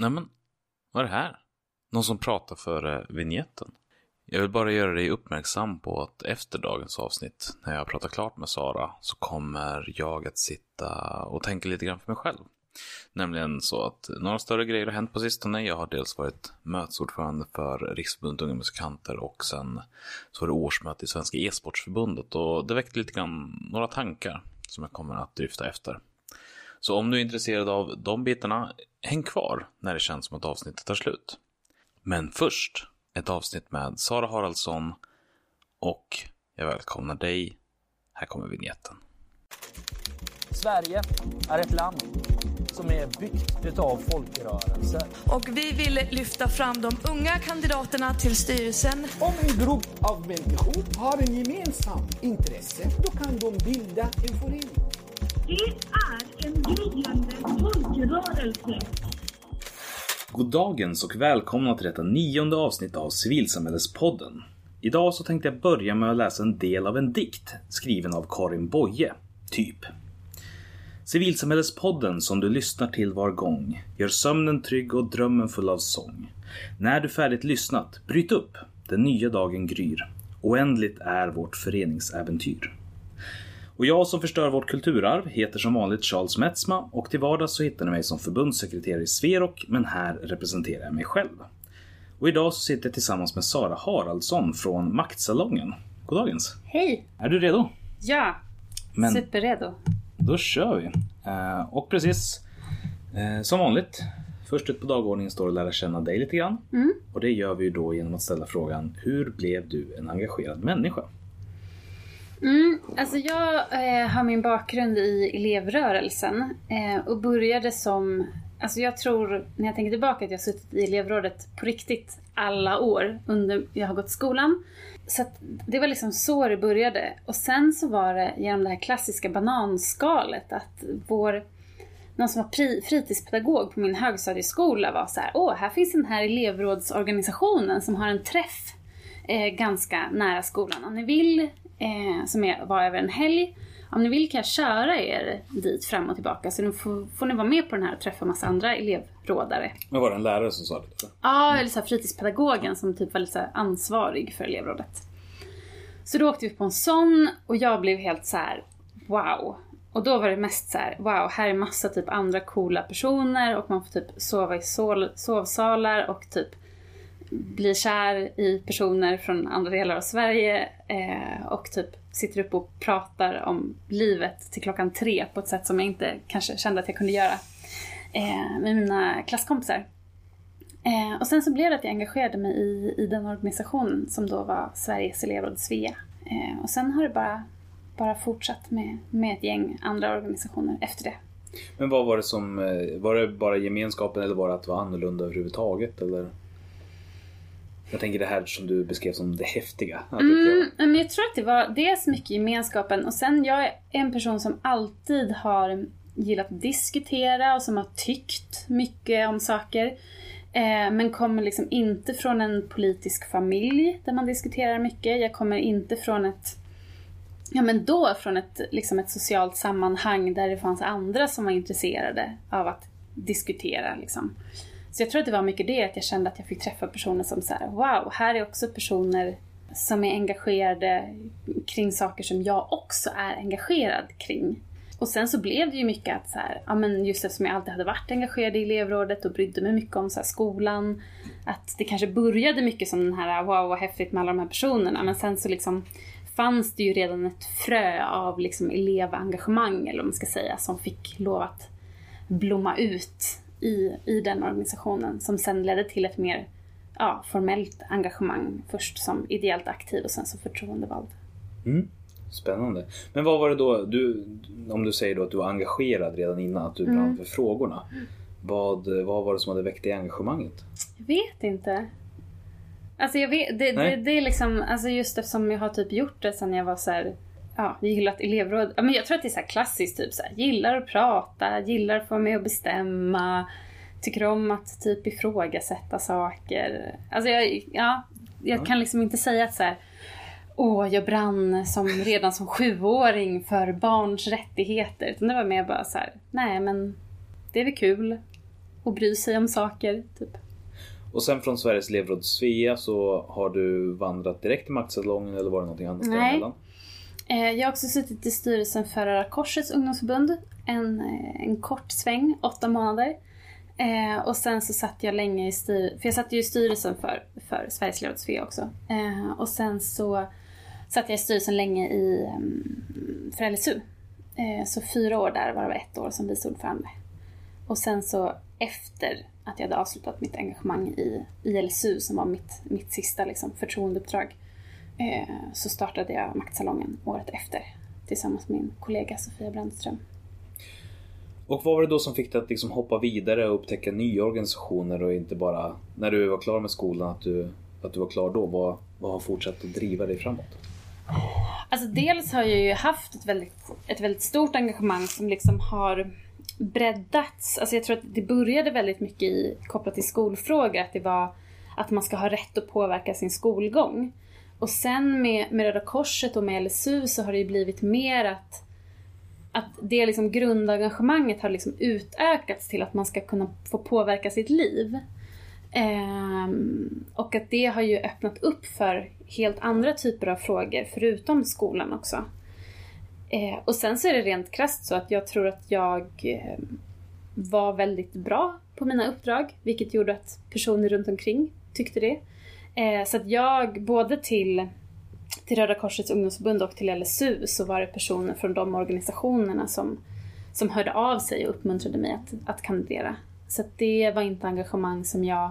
Nämen, vad är det här? Någon som pratar före eh, vignetten? Jag vill bara göra dig uppmärksam på att efter dagens avsnitt, när jag pratar klart med Sara, så kommer jag att sitta och tänka lite grann för mig själv. Nämligen så att några större grejer har hänt på sistone. Jag har dels varit mötesordförande för Riksförbundet Unga Musikanter och sen så var det årsmöte i Svenska E-sportsförbundet och det väckte lite grann några tankar som jag kommer att dryfta efter. Så om du är intresserad av de bitarna, häng kvar när det känns som att avsnittet tar slut. Men först ett avsnitt med Sara Haraldsson och jag välkomnar dig. Här kommer vignetten. Sverige är ett land som är byggt utav folkrörelser. Och vi vill lyfta fram de unga kandidaterna till styrelsen. Om en grupp av människor har en gemensam intresse, då kan de bilda en förening. Det är en gryende folkrörelse. God dagens och välkomna till detta nionde avsnitt av Civilsamhällespodden. Idag så tänkte jag börja med att läsa en del av en dikt skriven av Karin Boye, typ. Civilsamhällespodden som du lyssnar till var gång gör sömnen trygg och drömmen full av sång. När du färdigt lyssnat, bryt upp, den nya dagen gryr. Oändligt är vårt föreningsäventyr. Och jag som förstör vårt kulturarv heter som vanligt Charles Metzma och till vardags så hittar ni mig som förbundssekreterare i Sverok men här representerar jag mig själv. Och idag så sitter jag tillsammans med Sara Haraldsson från Maktsalongen. Goddagens! Hej! Är du redo? Ja, Men superredo. då kör vi! Eh, och precis eh, som vanligt Först ut på dagordningen står att lära känna dig lite grann. Mm. Och det gör vi ju då genom att ställa frågan Hur blev du en engagerad människa? Mm, alltså jag eh, har min bakgrund i elevrörelsen eh, och började som, alltså jag tror när jag tänker tillbaka att jag har suttit i elevrådet på riktigt alla år under jag har gått skolan. Så att det var liksom så det började. Och sen så var det genom det här klassiska bananskalet att vår någon som var pri, fritidspedagog på min högstadieskola var så här, åh, här finns den här elevrådsorganisationen som har en träff eh, ganska nära skolan. Om ni vill, eh, som är, var över en helg, om ni vill kan jag köra er dit fram och tillbaka så nu får, får ni vara med på den här och träffa massa andra elevrådare. Men var det en lärare som sa det? Ja, eller så här fritidspedagogen som typ var lite ansvarig för elevrådet. Så då åkte vi på en sån och jag blev helt så här: wow. Och då var det mest så här: wow, här är massa typ andra coola personer och man får typ sova i sol, sovsalar och typ blir kär i personer från andra delar av Sverige eh, och typ sitter upp och pratar om livet till klockan tre på ett sätt som jag inte kanske kände att jag kunde göra eh, med mina klasskompisar. Eh, och sen så blev det att jag engagerade mig i, i den organisationen som då var Sveriges elevråd Svea. Eh, och sen har det bara, bara fortsatt med, med ett gäng andra organisationer efter det. Men vad var det som, eh, var det bara gemenskapen eller var det att vara annorlunda överhuvudtaget eller? Jag tänker det här som du beskrev som det häftiga. Mm, men jag tror att det var dels mycket gemenskapen och sen jag är en person som alltid har gillat att diskutera och som har tyckt mycket om saker. Eh, men kommer liksom inte från en politisk familj där man diskuterar mycket. Jag kommer inte från ett Ja men då från ett, liksom ett socialt sammanhang där det fanns andra som var intresserade av att diskutera. Liksom. Så jag tror att det var mycket det, att jag kände att jag fick träffa personer som så här: wow, här är också personer som är engagerade kring saker som jag också är engagerad kring. Och sen så blev det ju mycket att så här, ja men just eftersom jag alltid hade varit engagerad i elevrådet och brydde mig mycket om så här skolan, att det kanske började mycket som den här wow vad häftigt med alla de här personerna, men sen så liksom fanns det ju redan ett frö av liksom elevengagemang eller vad man ska säga som fick lov att blomma ut i, i den organisationen som sen ledde till ett mer ja, formellt engagemang. Först som ideellt aktiv och sen som förtroendevald. Mm. Spännande. Men vad var det då, du, om du säger då att du var engagerad redan innan, att du brann Mm. för frågorna. Vad, vad var det som hade väckt det engagemanget? Jag vet inte. Alltså jag vet, det, det, det är liksom, alltså just eftersom jag har typ gjort det sen jag var så här, ja, gillat elevråd. Ja, men jag tror att det är så klassiskt, typ så här, gillar att prata, gillar att få vara med och bestämma, tycker om att typ ifrågasätta saker. Alltså jag, ja, jag Ja. kan liksom inte säga att så här, åh, jag brann som, redan som sjuåring för barns rättigheter. Utan det var mer bara så här, nej men det är väl kul. och bry sig om saker. Typ. Och sen från Sveriges elevråd Svea så har du vandrat direkt till maktsalongen eller var det någonting annat Nej. Eh, jag har också suttit i styrelsen för Röda Korsets ungdomsförbund. En, eh, en kort sväng, åtta månader. Eh, och sen så satt jag länge i styrelsen, för jag satt ju i styrelsen för, för Sveriges elevråd Svea också. Eh, och sen så satt jag i styrelsen länge i, um, för LSU. Eh, så fyra år där, varav ett år som vice ordförande. Och sen så efter att jag hade avslutat mitt engagemang i, i LSU som var mitt, mitt sista liksom, förtroendeuppdrag eh, så startade jag Maktsalongen året efter tillsammans med min kollega Sofia Brännström. Och vad var det då som fick dig att liksom hoppa vidare och upptäcka nya organisationer och inte bara när du var klar med skolan att du, att du var klar då? Vad, vad har fortsatt att driva dig framåt? Alltså dels har jag ju haft ett väldigt, ett väldigt stort engagemang som liksom har breddats. Alltså jag tror att det började väldigt mycket i, kopplat till skolfrågor, att det var att man ska ha rätt att påverka sin skolgång. Och sen med, med Röda Korset och med LSU så har det ju blivit mer att, att det liksom grundengagemanget har liksom utökats till att man ska kunna få påverka sitt liv. Ehm, och att det har ju öppnat upp för helt andra typer av frågor förutom skolan också. Eh, och sen så är det rent krasst så att jag tror att jag ehm, var väldigt bra på mina uppdrag, vilket gjorde att personer runt omkring tyckte det. Eh, så att jag, både till, till Röda Korsets ungdomsförbund och till LSU, så var det personer från de organisationerna som, som hörde av sig och uppmuntrade mig att, att kandidera. Så att det var inte engagemang som jag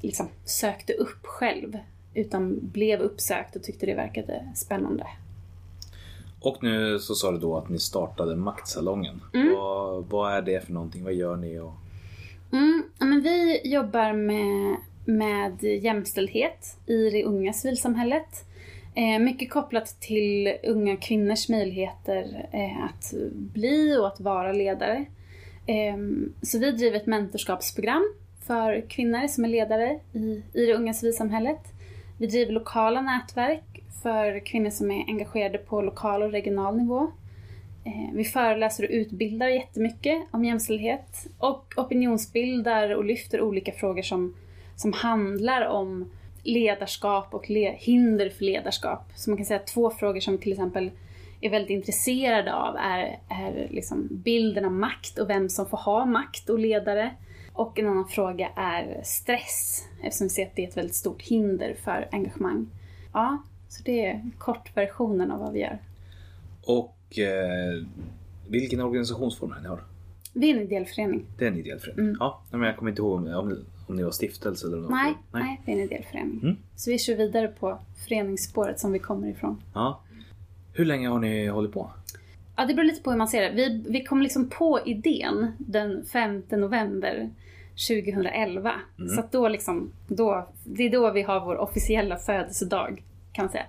liksom sökte upp själv, utan blev uppsökt och tyckte det verkade spännande. Och nu så sa du då att ni startade Maktsalongen. Mm. Vad, vad är det för någonting? Vad gör ni? Och... Mm, men vi jobbar med, med jämställdhet i det unga civilsamhället. Eh, mycket kopplat till unga kvinnors möjligheter eh, att bli och att vara ledare. Ehm, så vi driver ett mentorskapsprogram för kvinnor som är ledare i, i det unga civilsamhället. Vi driver lokala nätverk för kvinnor som är engagerade på lokal och regional nivå. Ehm, vi föreläser och utbildar jättemycket om jämställdhet och opinionsbildar och lyfter olika frågor som, som handlar om ledarskap och le hinder för ledarskap. Så man kan säga att två frågor som till exempel är väldigt intresserade av är, är liksom bilden av makt och vem som får ha makt och ledare. Och en annan fråga är stress, eftersom vi ser att det är ett väldigt stort hinder för engagemang. Ja, så det är kortversionen av vad vi gör. Och eh, vilken organisationsform är det ni har? Vi är en ideell förening. Det är en ideell förening? Ja, men jag kommer inte ihåg om, om, om ni var stiftelse eller något. Nej, nej, vi är en ideell förening. Mm. Så vi kör vidare på föreningsspåret som vi kommer ifrån. Ja. Hur länge har ni hållit på? Ja, det beror lite på hur man ser det. Vi, vi kom liksom på idén den 5 november 2011. Så att då liksom, då, det är då vi har vår officiella födelsedag kan man säga.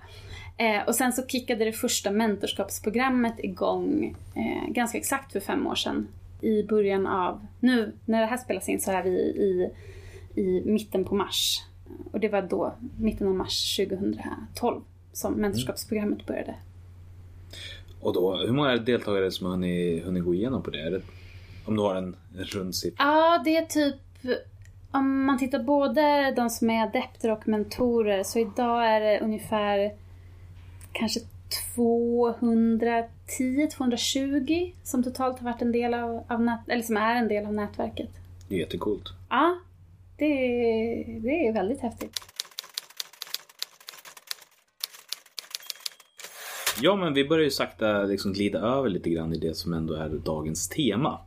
Eh, och sen så kickade det första mentorskapsprogrammet igång eh, ganska exakt för fem år sedan. I början av, nu när det här spelas in så är vi i, i mitten på mars. Och det var då, mitten av mars 2012, som mentorskapsprogrammet började. Och då, hur många deltagare som har hunnit, hunnit gå igenom på det? Om du har en rund siffra? Ja, det är typ om man tittar både de som är adepter och mentorer så idag är det ungefär kanske 210-220 som totalt har varit en del av, av nät, eller som är en del av nätverket. Det är jättecoolt. Ja, det är, det är väldigt häftigt. Ja, men vi börjar ju sakta liksom glida över lite grann i det som ändå är dagens tema.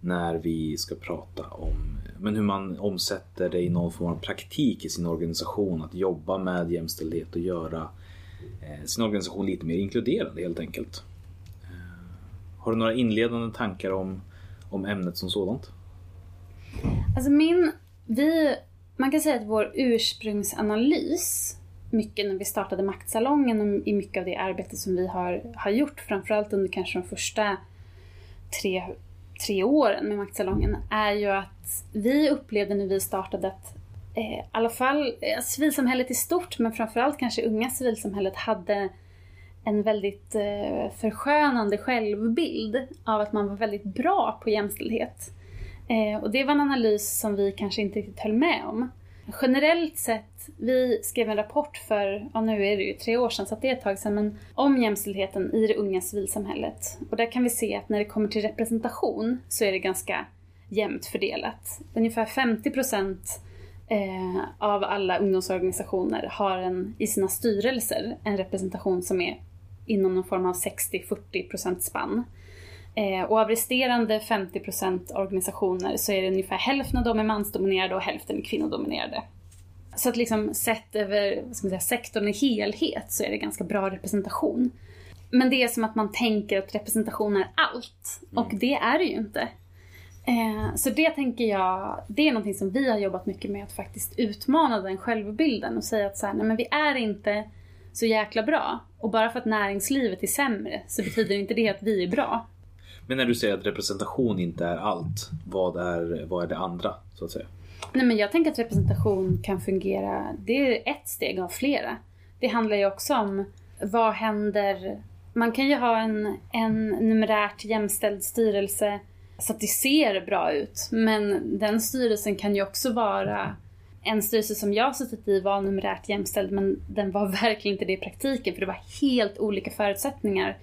När vi ska prata om men hur man omsätter det i någon form av praktik i sin organisation. Att jobba med jämställdhet och göra eh, sin organisation lite mer inkluderande helt enkelt. Eh, har du några inledande tankar om, om ämnet som sådant? Alltså min, vi, man kan säga att vår ursprungsanalys, mycket när vi startade Maktsalongen och i mycket av det arbete som vi har, har gjort, framförallt under kanske de första tre, tre åren med Maktsalongen, är ju att vi upplevde när vi startade att eh, i alla fall eh, civilsamhället i stort, men framförallt kanske unga civilsamhället hade en väldigt eh, förskönande självbild av att man var väldigt bra på jämställdhet. Eh, och det var en analys som vi kanske inte riktigt höll med om. Generellt sett, vi skrev en rapport för, ja nu är det ju tre år sedan så att det är ett tag sedan, men om jämställdheten i det unga civilsamhället. Och där kan vi se att när det kommer till representation så är det ganska jämnt fördelat. Ungefär 50 procent eh, av alla ungdomsorganisationer har en, i sina styrelser en representation som är inom någon form av 60-40 procent spann. Eh, och av resterande 50 procent organisationer så är det ungefär hälften av dem är mansdominerade och hälften är kvinnodominerade. Så att liksom sett över vad ska man säga, sektorn i helhet så är det ganska bra representation. Men det är som att man tänker att representation är allt. Och det är det ju inte. Eh, så det tänker jag, det är någonting som vi har jobbat mycket med att faktiskt utmana den självbilden och säga att så här, nej men vi är inte så jäkla bra. Och bara för att näringslivet är sämre så betyder inte det att vi är bra. Men när du säger att representation inte är allt, vad är, vad är det andra så att säga? Nej men jag tänker att representation kan fungera, det är ett steg av flera. Det handlar ju också om vad händer, man kan ju ha en, en numerärt jämställd styrelse så att det ser bra ut. Men den styrelsen kan ju också vara en styrelse som jag suttit i var numerärt jämställd men den var verkligen inte det i praktiken för det var helt olika förutsättningar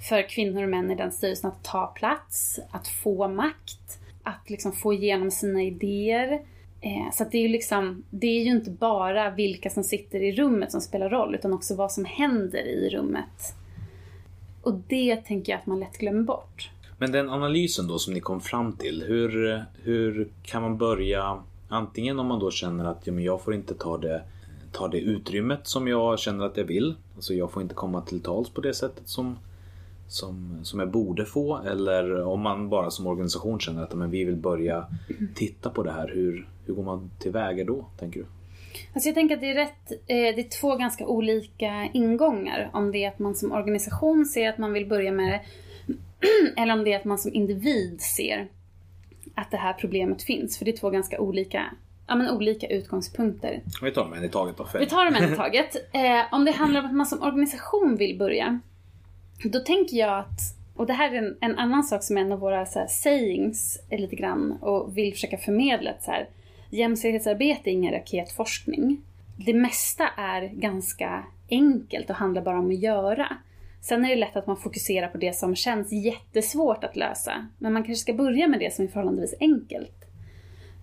för kvinnor och män i den styrelsen att ta plats, att få makt, att liksom få igenom sina idéer. Eh, så att det är ju liksom, det är ju inte bara vilka som sitter i rummet som spelar roll utan också vad som händer i rummet. Och det tänker jag att man lätt glömmer bort. Men den analysen då som ni kom fram till, hur, hur kan man börja? Antingen om man då känner att ja, men jag får inte ta det, ta det utrymmet som jag känner att jag vill. Alltså jag får inte komma till tals på det sättet som, som, som jag borde få. Eller om man bara som organisation känner att men vi vill börja titta på det här. Hur, hur går man tillväga då, tänker du? Alltså jag tänker att det är rätt, eh, det är två ganska olika ingångar. Om det är att man som organisation ser att man vill börja med det. Eller om det är att man som individ ser att det här problemet finns. För det är två ganska olika, ja, men olika utgångspunkter. Vi tar dem en i taget då. För... Vi tar dem en i taget. Eh, om det handlar om att man som organisation vill börja. Då tänker jag att, och det här är en, en annan sak som är en av våra så här, sayings är lite grann och vill försöka förmedla att så här, jämställdhetsarbete är ingen raketforskning. Det mesta är ganska enkelt och handlar bara om att göra. Sen är det lätt att man fokuserar på det som känns jättesvårt att lösa. Men man kanske ska börja med det som är förhållandevis enkelt.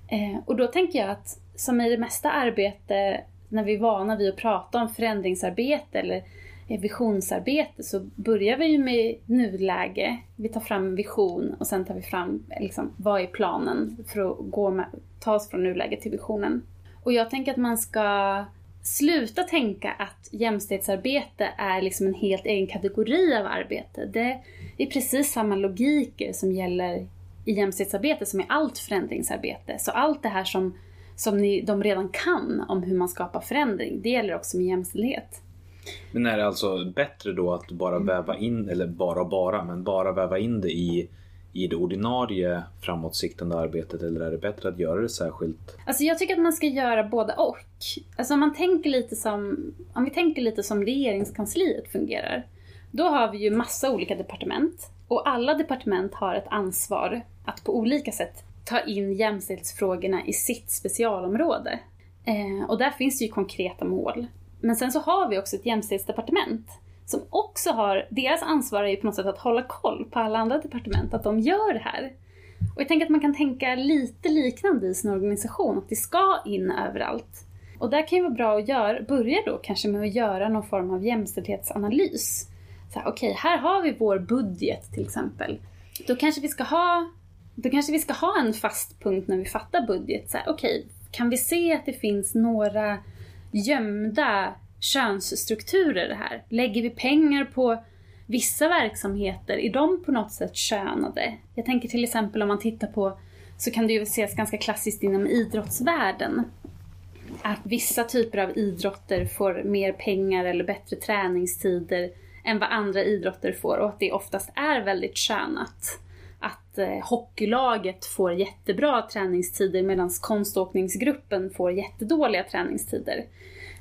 Eh, och då tänker jag att som i det mesta arbete, när vi är vana vid att prata om förändringsarbete eller Eh, visionsarbete så börjar vi ju med nuläge. Vi tar fram en vision och sen tar vi fram liksom, vad är planen för att gå med, ta oss från nuläget till visionen. Och jag tänker att man ska sluta tänka att jämställdhetsarbete är liksom en helt egen kategori av arbete. Det är precis samma logiker som gäller i jämställdhetsarbete som i allt förändringsarbete. Så allt det här som, som ni, de redan kan om hur man skapar förändring, det gäller också med jämställdhet. Men är det alltså bättre då att bara väva in, eller bara bara, men bara väva in det i, i det ordinarie framåtsiktande arbetet eller är det bättre att göra det särskilt? Alltså jag tycker att man ska göra både och. Alltså om man tänker lite som, om vi tänker lite som regeringskansliet fungerar. Då har vi ju massa olika departement och alla departement har ett ansvar att på olika sätt ta in jämställdhetsfrågorna i sitt specialområde. Eh, och där finns det ju konkreta mål. Men sen så har vi också ett jämställdhetsdepartement som också har, deras ansvar är ju på något sätt att hålla koll på alla andra departement, att de gör det här. Och jag tänker att man kan tänka lite liknande i sin organisation, att det ska in överallt. Och där kan ju vara bra att göra, börja då kanske med att göra någon form av jämställdhetsanalys. Okej, okay, här har vi vår budget till exempel. Då kanske vi ska ha, då kanske vi ska ha en fast punkt när vi fattar budget. Okej, okay, kan vi se att det finns några gömda könsstrukturer här? Lägger vi pengar på vissa verksamheter, är de på något sätt könade? Jag tänker till exempel om man tittar på, så kan det ju ses ganska klassiskt inom idrottsvärlden. Att vissa typer av idrotter får mer pengar eller bättre träningstider än vad andra idrotter får och att det oftast är väldigt könat. Att eh, hockeylaget får jättebra träningstider medan konståkningsgruppen får jättedåliga träningstider.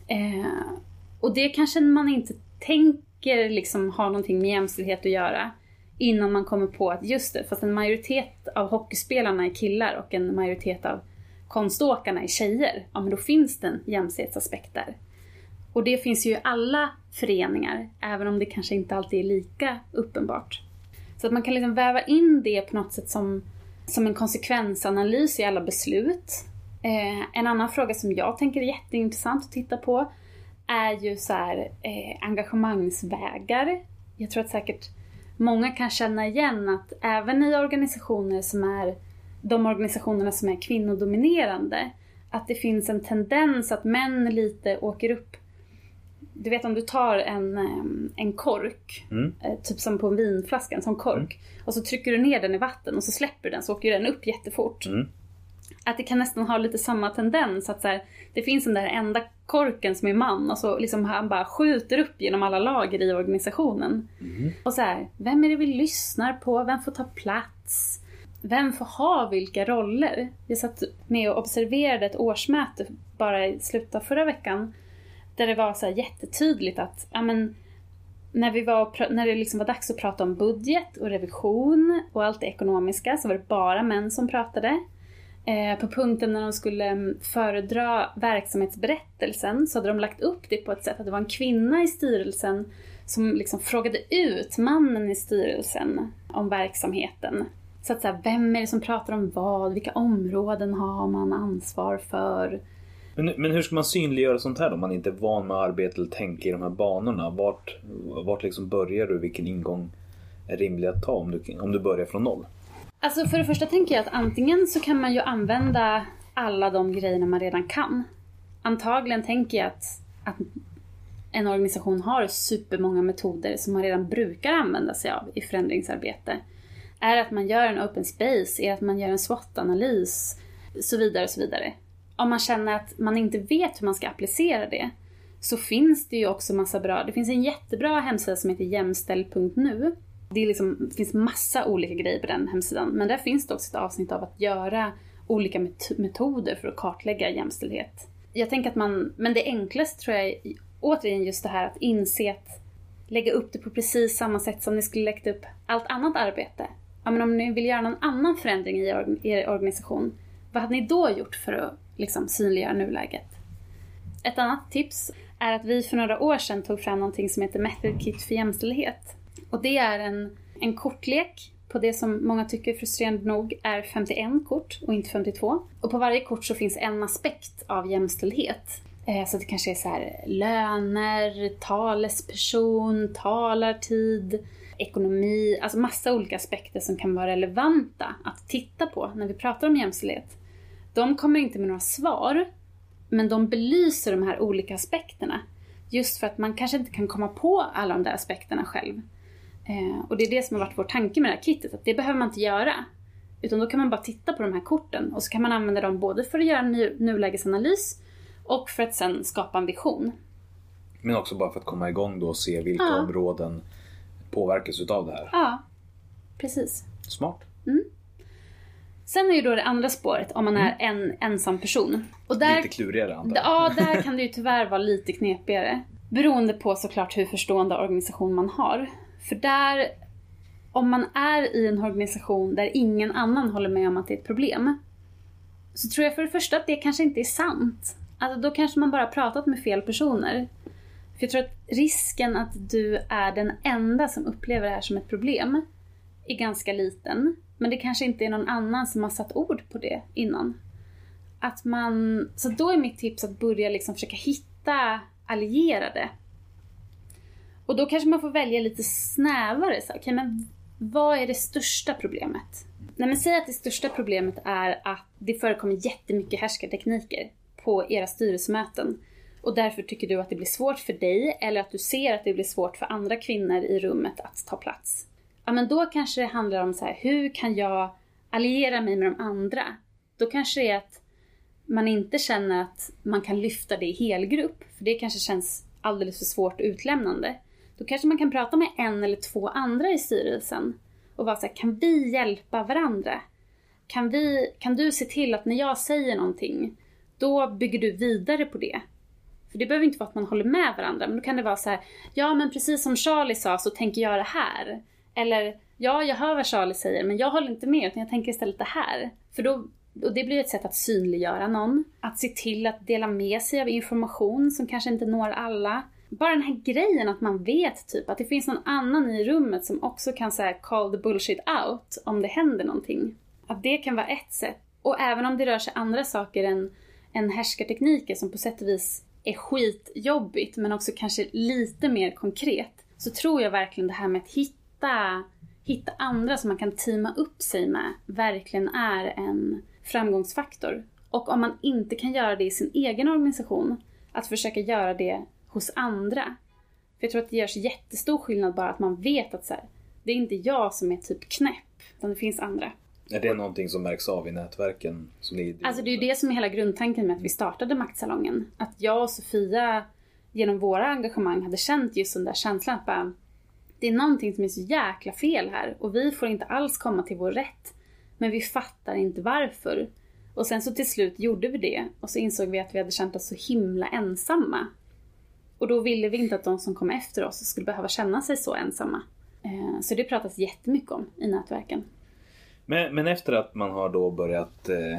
Eh, och det kanske man inte tänker liksom har någonting med jämställdhet att göra innan man kommer på att just det, fast en majoritet av hockeyspelarna är killar och en majoritet av konståkarna är tjejer, ja men då finns det en jämställdhetsaspekt där. Och det finns ju i alla föreningar, även om det kanske inte alltid är lika uppenbart. Så att man kan liksom väva in det på något sätt som, som en konsekvensanalys i alla beslut. Eh, en annan fråga som jag tänker är jätteintressant att titta på är ju så här, eh, engagemangsvägar. Jag tror att säkert många kan känna igen att även i organisationer som är de organisationerna som är kvinnodominerande, att det finns en tendens att män lite åker upp du vet om du tar en, en kork, Mm. eh, typ som på en vinflaska, en sån kork. Och så trycker du ner den i vatten och så släpper den så åker den upp jättefort. Mm. Att det kan nästan ha lite samma tendens att så här, det finns den där enda korken som är man och så liksom han bara skjuter upp genom alla lager i organisationen. Och så här, vem är det vi lyssnar på? Vem får ta plats? Vem får ha vilka roller? Jag satt med och observerade ett årsmöte bara i slutet av förra veckan. Där det var så här jättetydligt att, ja men, när, vi var, när det liksom var dags att prata om budget och revision och allt det ekonomiska så var det bara män som pratade. Eh, på punkten när de skulle mm, föredra verksamhetsberättelsen så hade de lagt upp det på ett sätt att det var en kvinna i styrelsen som liksom frågade ut mannen i styrelsen om verksamheten. Så att så här, vem är det som pratar om vad? Vilka områden har man ansvar för? Men, men hur ska man synliggöra sånt här då? Om man inte är van med att arbeta eller tänka i de här banorna. Vart, vart liksom börjar du? Vilken ingång är rimlig att ta om du, om du börjar från noll? Alltså för det första tänker jag att antingen så kan man ju använda alla de grejerna man redan kan. Antagligen tänker jag att, att en organisation har supermånga metoder som man redan brukar använda sig av i förändringsarbete. Är att man gör en open space, är att man gör en SWOT-analys, så vidare och så vidare. Om man känner att man inte vet hur man ska applicera det, så finns det ju också massa bra, det finns en jättebra hemsida som heter jämställd.nu. Det, liksom, det finns massa olika grejer på den hemsidan, men där finns det också ett avsnitt av att göra olika met- metoder för att kartlägga jämställdhet. Jag tänker att man, men det enklaste tror jag är återigen just det här att inse att lägga upp det på precis samma sätt som ni skulle lägga upp allt annat arbete. Ja, men om ni vill göra någon annan förändring i er, er organisation, vad hade ni då gjort för att liksom, synliggöra nuläget? Ett annat tips är att vi för några år sedan tog fram någonting som heter Method Kit för jämställdhet. Och det är en, en kortlek på det som många tycker frustrerande nog är 51 kort och inte 52. Och på varje kort så finns en aspekt av jämställdhet. Eh, så det kanske är så här löner, talesperson, talartid, ekonomi, alltså massa olika aspekter som kan vara relevanta att titta på när vi pratar om jämställdhet. De kommer inte med några svar, men de belyser de här olika aspekterna. Just för att man kanske inte kan komma på alla de där aspekterna själv. Eh, och det är det som har varit vår tanke med det här kittet, att det behöver man inte göra. Utan då kan man bara titta på de här korten och så kan man använda dem både för att göra en nu- nulägesanalys och för att sen skapa en vision. Men också bara för att komma igång då och se vilka Ja. områden påverkas utav det här. Ja, precis. Smart. Sen är ju då det andra spåret om man är en ensam person. Och där, Lite klurigare antar jag. Ja, där kan det ju tyvärr vara lite knepigare. Beroende på såklart hur förstående organisation man har. För där, om man är i en organisation där ingen annan håller med om att det är ett problem. Så tror jag för det första att det kanske inte är sant. Alltså då kanske man bara pratat med fel personer. För jag tror att risken att du är den enda som upplever det här som ett problem är ganska liten. Men det kanske inte är någon annan som har satt ord på det innan. Att man, så då är mitt tips att börja liksom försöka hitta allierade. Och då kanske man får välja lite snävare. Så, okay, men vad är det största problemet? Nej, men säg att det största problemet är att det förekommer jättemycket härskartekniker på era styrelsemöten. Och därför tycker du att det blir svårt för dig eller att du ser att det blir svårt för andra kvinnor i rummet att ta plats. Ja, men då kanske det handlar om så här, hur kan jag alliera mig med de andra? Då kanske det är att man inte känner att man kan lyfta det i helgrupp, för det kanske känns alldeles för svårt och utlämnande. Då kanske man kan prata med en eller två andra i styrelsen och vara så här, kan vi hjälpa varandra? Kan, vi, kan du se till att när jag säger någonting, då bygger du vidare på det? För det behöver inte vara att man håller med varandra, men då kan det vara så här, ja men precis som Charlie sa så tänker jag det här. Eller ja, jag hör vad Charlie säger, men jag håller inte med, utan jag tänker istället det här. För då, och det blir ett sätt att synliggöra någon. Att se till att dela med sig av information som kanske inte når alla. Bara den här grejen att man vet typ att det finns någon annan i rummet som också kan säga call the bullshit out om det händer någonting. Att det kan vara ett sätt. Och även om det rör sig andra saker än, än härskartekniker som på sätt och vis är skitjobbigt men också kanske lite mer konkret. Så tror jag verkligen det här med att hitta, hitta andra som man kan teama upp sig med verkligen är en framgångsfaktor. Och om man inte kan göra det i sin egen organisation, att försöka göra det hos andra. För jag tror att det görs jättestor skillnad bara att man vet att så här, det är inte jag som är typ knäpp, utan det finns andra. Är det någonting som märks av i nätverken? Som ni Alltså det är ju det som är hela grundtanken med att vi startade Maktsalongen. Att jag och Sofia genom våra engagemang hade känt just den där känslan att bara, det är någonting som är så jäkla fel här och vi får inte alls komma till vår rätt. Men vi fattar inte varför. Och sen så till slut gjorde vi det och så insåg vi att vi hade känt oss så himla ensamma. Och då ville vi inte att de som kom efter oss skulle behöva känna sig så ensamma. Eh, så det pratas jättemycket om i nätverken. Men, men efter att man har då börjat eh,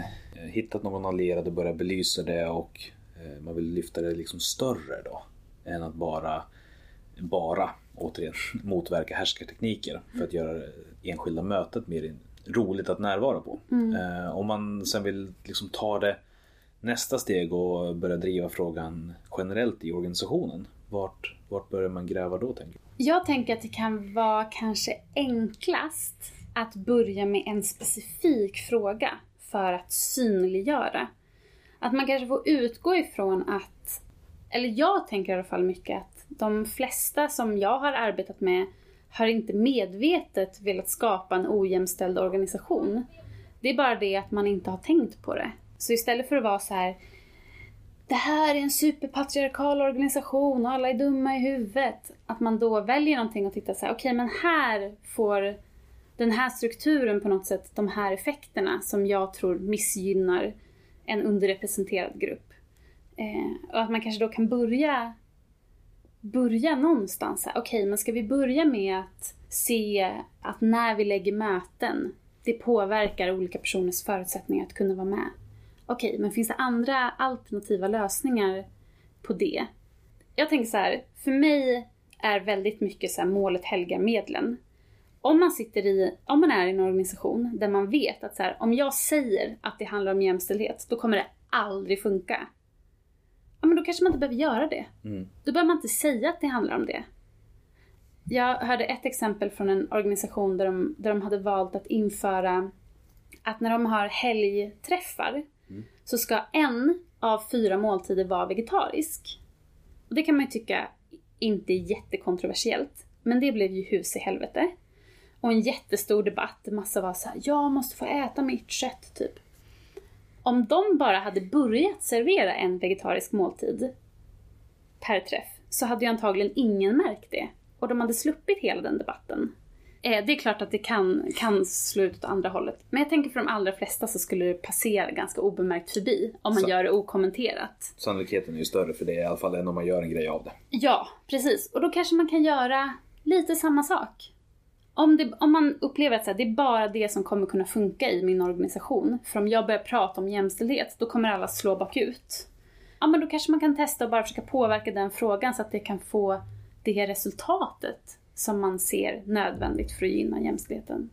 hittat någon allierad och börjat belysa det och eh, man vill lyfta det liksom större då. Än att bara, bara återigen motverka härskartekniker för att göra enskilda mötet mer roligt att närvara på. Eh, om man sen vill liksom ta det nästa steg och börja driva frågan generellt i organisationen. Vart, vart börjar man gräva då tänker du? Jag tänker att det kan vara kanske enklast att börja med en specifik fråga för att synliggöra. Att man kanske får utgå ifrån att, eller jag tänker i alla fall mycket att de flesta som jag har arbetat med har inte medvetet velat skapa en ojämställd organisation. Det är bara det att man inte har tänkt på det. Så istället för att vara så här det här är en superpatriarkal organisation och alla är dumma i huvudet. Att man då väljer någonting och tittar så här, okej men här får den här strukturen på något sätt de här effekterna som jag tror missgynnar en underrepresenterad grupp. Eh, och att man kanske då kan börja börja någonstans. Okej, Okej, men ska vi börja med att se att när vi lägger möten, det påverkar olika personers förutsättningar att kunna vara med. Okej, men finns det andra alternativa lösningar på det? Jag tänker så här, för mig är väldigt mycket så här målet helgar medlen. Om man sitter i, om man är i en organisation där man vet att så här, om jag säger att det handlar om jämställdhet, då kommer det aldrig funka. Ja, men då kanske man inte behöver göra det. Då behöver man inte säga att det handlar om det. Jag hörde ett exempel från en organisation där de, där de hade valt att införa att när de har helgträffar så ska en av fyra måltider vara vegetarisk. Och det kan man ju tycka inte är jättekontroversiellt. Men det blev ju hus i helvete. Och en jättestor debatt massa var så här: jag måste få äta mitt kött typ. Om de bara hade börjat servera en vegetarisk måltid per träff så hade ju antagligen ingen märkt det. Och de hade sluppit hela den debatten. Eh, det är klart att det kan, kan slå ut åt andra hållet. Men jag tänker för de allra flesta så skulle det passera ganska obemärkt förbi om man Så. gör det okommenterat. Sannolikheten är ju större för det i alla fall än om man gör en grej av det. Ja, precis. Och då kanske man kan göra lite samma sak. Om, det, om man upplever att så här, det är bara det som kommer kunna funka i min organisation. För om jag börjar prata om jämställdhet, då kommer alla slå bakut. Ja, men då kanske man kan testa och bara försöka påverka den frågan så att det kan få det resultatet som man ser nödvändigt för att gynna jämställdheten.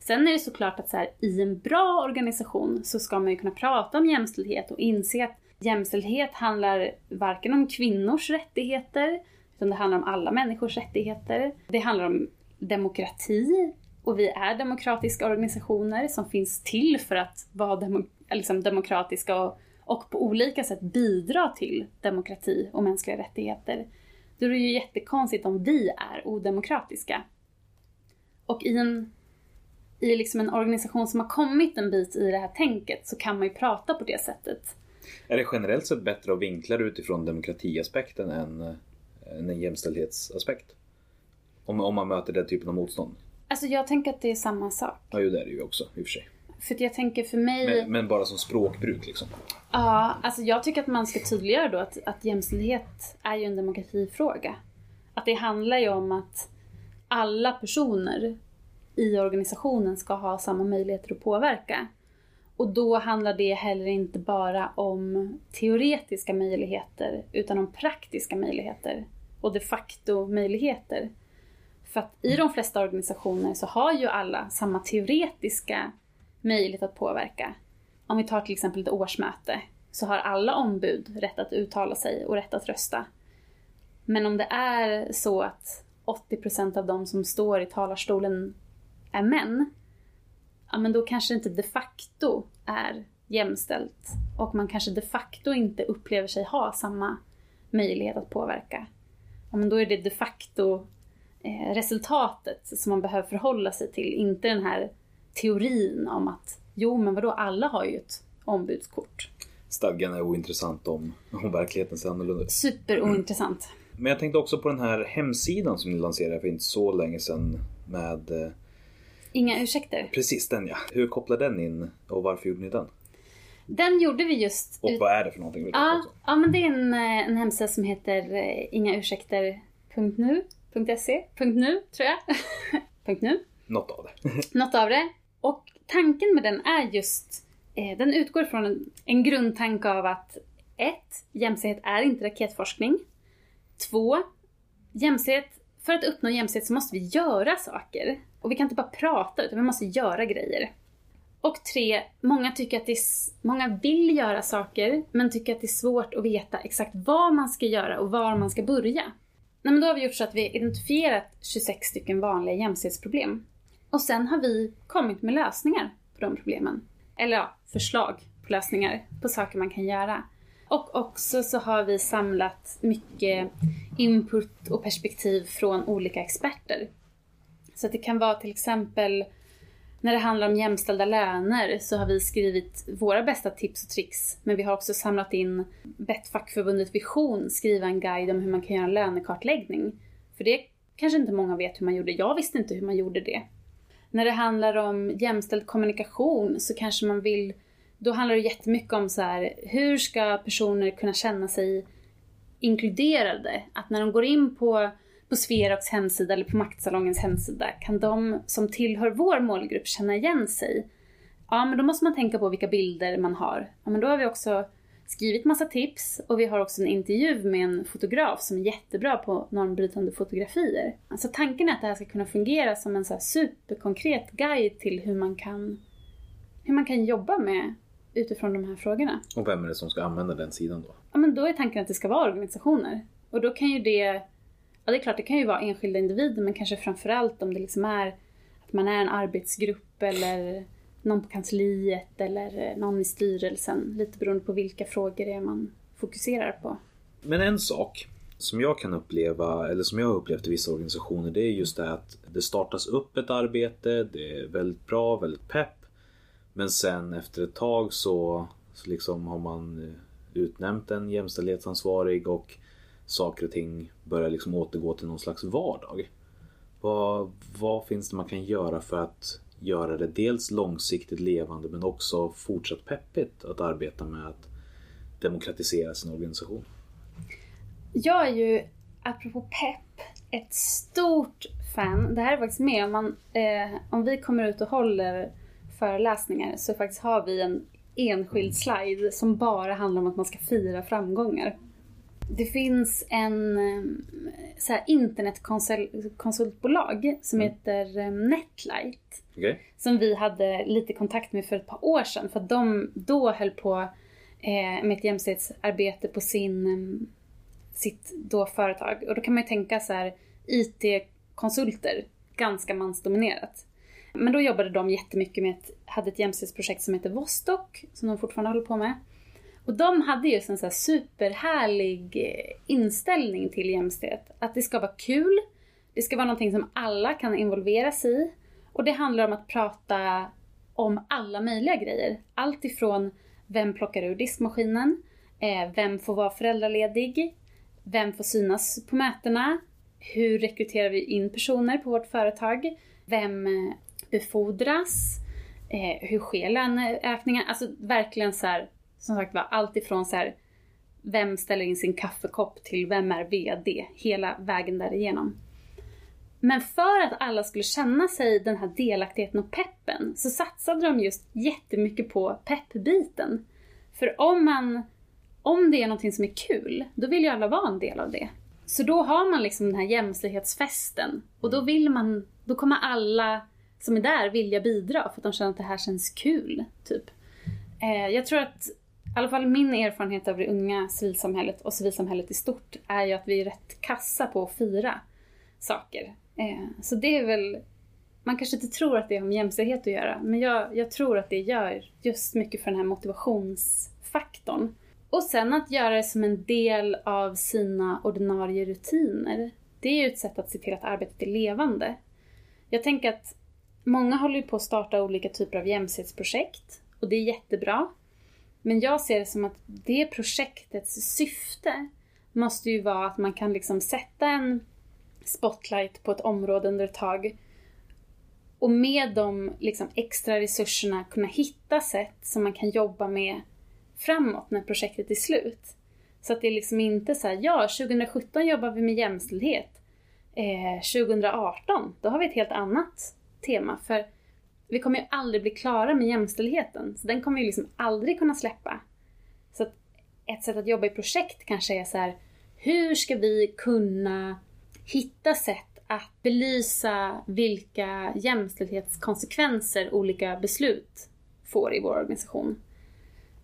Sen är det såklart att så här, i en bra organisation så ska man ju kunna prata om jämställdhet och inse att jämställdhet handlar varken om kvinnors rättigheter, utan det handlar om alla människors rättigheter. Det handlar om demokrati och vi är demokratiska organisationer som finns till för att vara demo- liksom demokratiska och, och på olika sätt bidra till demokrati och mänskliga rättigheter. Då är det ju jättekonstigt om vi är odemokratiska. Och i en, i liksom en organisation som har kommit en bit i det här tänket så kan man ju prata på det sättet. Är det generellt sett bättre att vinkla det utifrån demokratiaspekten än, eh, än en jämställdhetsaspekt? Om, om man möter den typen av motstånd? Alltså jag tänker att det är samma sak. Ja, ju det är det ju också i och för sig. För att jag tänker för mig... Men, men bara som språkbruk liksom. Ja, alltså jag tycker att man ska tydliggöra då att, att jämställdhet är ju en demokratifråga. Att det handlar ju om att alla personer i organisationen ska ha samma möjligheter att påverka. Och då handlar det heller inte bara om teoretiska möjligheter utan om praktiska möjligheter och de facto möjligheter. För att i de flesta organisationer så har ju alla samma teoretiska möjlighet att påverka. Om vi tar till exempel ett årsmöte så har alla ombud rätt att uttala sig och rätt att rösta. Men om det är så att 80% av de som står i talarstolen är män, ja men då kanske det inte de facto är jämställt. Och man kanske de facto inte upplever sig ha samma möjlighet att påverka. Ja men då är det de facto resultatet som man behöver förhålla sig till, inte den här teorin om att jo men vadå, alla har ju ett ombudskort. Stadgan är ointressant om, om verkligheten ser annorlunda ut. Superointressant. Men jag tänkte också på den här hemsidan som ni lanserade för inte så länge sedan med eh, Inga ursäkter. Precis den ja. Hur kopplar den in och varför gjorde ni den? Den gjorde vi just... Och vad är det för någonting? Ja, ja men det är en, eh, en hemsida som heter eh, ingaursäkter.nu.se. .nu tror jag. .nu. Något av det. Något av det. Och tanken med den är just, eh, den utgår från en, en grundtanke av att ett, Jämställdhet är inte raketforskning. Två, Jämställdhet, för att uppnå jämställdhet så måste vi göra saker. Och vi kan inte bara prata utan vi måste göra grejer. Och tre, många tycker att det är, många vill göra saker men tycker att det är svårt att veta exakt vad man ska göra och var man ska börja. Nej, men då har vi gjort så att vi har identifierat 26 stycken vanliga jämställdhetsproblem. Och sen har vi kommit med lösningar på de problemen. Eller ja, förslag på lösningar på saker man kan göra. Och också så har vi samlat mycket input och perspektiv från olika experter. Så att det kan vara till exempel när det handlar om jämställda löner så har vi skrivit våra bästa tips och tricks. Men vi har också samlat in bett fackförbundet Vision skriva en guide om hur man kan göra en lönekartläggning. För det kanske inte många vet hur man gjorde. Jag visste inte hur man gjorde det. När det handlar om jämställd kommunikation så kanske man vill då handlar det jättemycket om så här, hur ska personer kunna känna sig inkluderade? Att när de går in på, på Sferax hemsida eller på Maktsalongens hemsida kan de som tillhör vår målgrupp känna igen sig? Ja, men då måste man tänka på vilka bilder man har. Ja, men då har vi också skrivit massa tips och vi har också en intervju med en fotograf som är jättebra på normbrytande fotografier. Alltså tanken är att det här ska kunna fungera som en så superkonkret guide till hur man kan, hur man kan jobba med utifrån de här frågorna. Och vem är det som ska använda den sidan då? Ja, men då är tanken att det ska vara organisationer. Och då kan ju det, ja det är klart det kan ju vara enskilda individer men kanske framförallt om det liksom är att man är en arbetsgrupp eller någon på kansliet eller eh, någon i styrelsen. Lite beroende på vilka frågor det är man fokuserar på. Men en sak som jag kan uppleva, eller som jag har upplevt i vissa organisationer, det är just det här att det startas upp ett arbete, det är väldigt bra, väldigt pepp. Men sen efter ett tag så, så liksom har man eh, utnämnt en jämställdhetsansvarig och saker och ting börjar liksom återgå till någon slags vardag. Vad, vad finns det man kan göra för att göra det dels långsiktigt levande men också fortsatt peppigt att arbeta med att demokratisera sin organisation? Jag är ju, apropå pepp, ett stort fan. Det här är faktiskt med om man, eh, om vi kommer ut och håller föreläsningar så faktiskt har vi en enskild slide som bara handlar om att man ska fira framgångar. Det finns en eh, så här, internetkonsultbolag som heter eh, Netlight Okej? som vi hade lite kontakt med för ett par år sedan. För att de då höll på eh, med ett jämställdhetsarbete på sin, eh, sitt då företag. Och då kan man ju tänka så här IT-konsulter, ganska mansdominerat. Men då jobbade de jättemycket med ett, hade ett jämställdhetsprojekt som heter Vostok, som de fortfarande håller på med. Och de hade just en så här superhärlig eh, inställning till jämställdhet. Att det ska vara kul, det ska vara någonting som alla kan involveras i. Och det handlar om att prata om alla möjliga grejer. Allt ifrån vem plockar ur diskmaskinen, eh, vem får vara föräldraledig, vem får synas på mötena, hur rekryterar vi in personer på vårt företag, vem eh, befordras, hur sker löneökningar? Alltså verkligen så här, som sagt var, allt ifrån så här, vem ställer in sin kaffekopp till vem är VD, hela vägen därigenom. Men för att alla skulle känna sig den här delaktigheten och peppen så satsade de just jättemycket på peppbiten. För om man, om det är någonting som är kul, då vill ju alla vara en del av det. Så då har man liksom den här jämställdhetsfesten och då vill man, då kommer alla som är där vilja bidra för att de känner att det här känns kul, typ. Eh, jag tror att, i alla fall min erfarenhet av det unga civilsamhället och civilsamhället i stort är ju att vi är rätt kassa på att fira saker. Eh, så det är väl, man kanske inte tror att det har med jämställdhet att göra, men jag, jag tror att det gör just mycket för den här motivationsfaktorn. Och sen att göra det som en del av sina ordinarie rutiner. Det är ju ett sätt att se till att arbetet är levande. Jag tänker att många håller ju på att starta olika typer av jämställdhetsprojekt och det är jättebra. Men jag ser det som att det projektets syfte måste ju vara att man kan liksom sätta en spotlight på ett område under ett tag och med de liksom extra resurserna kunna hitta sätt som man kan jobba med framåt när projektet är slut. Så att det är liksom inte så här, ja 2017 jobbar vi med jämställdhet. Eh, 2018, då har vi ett helt annat tema. För vi kommer ju aldrig bli klara med jämställdheten. Så den kommer vi liksom aldrig kunna släppa. Så att ett sätt att jobba i projekt kanske är så här, hur ska vi kunna hitta sätt att belysa vilka jämställdhetskonsekvenser olika beslut får i vår organisation.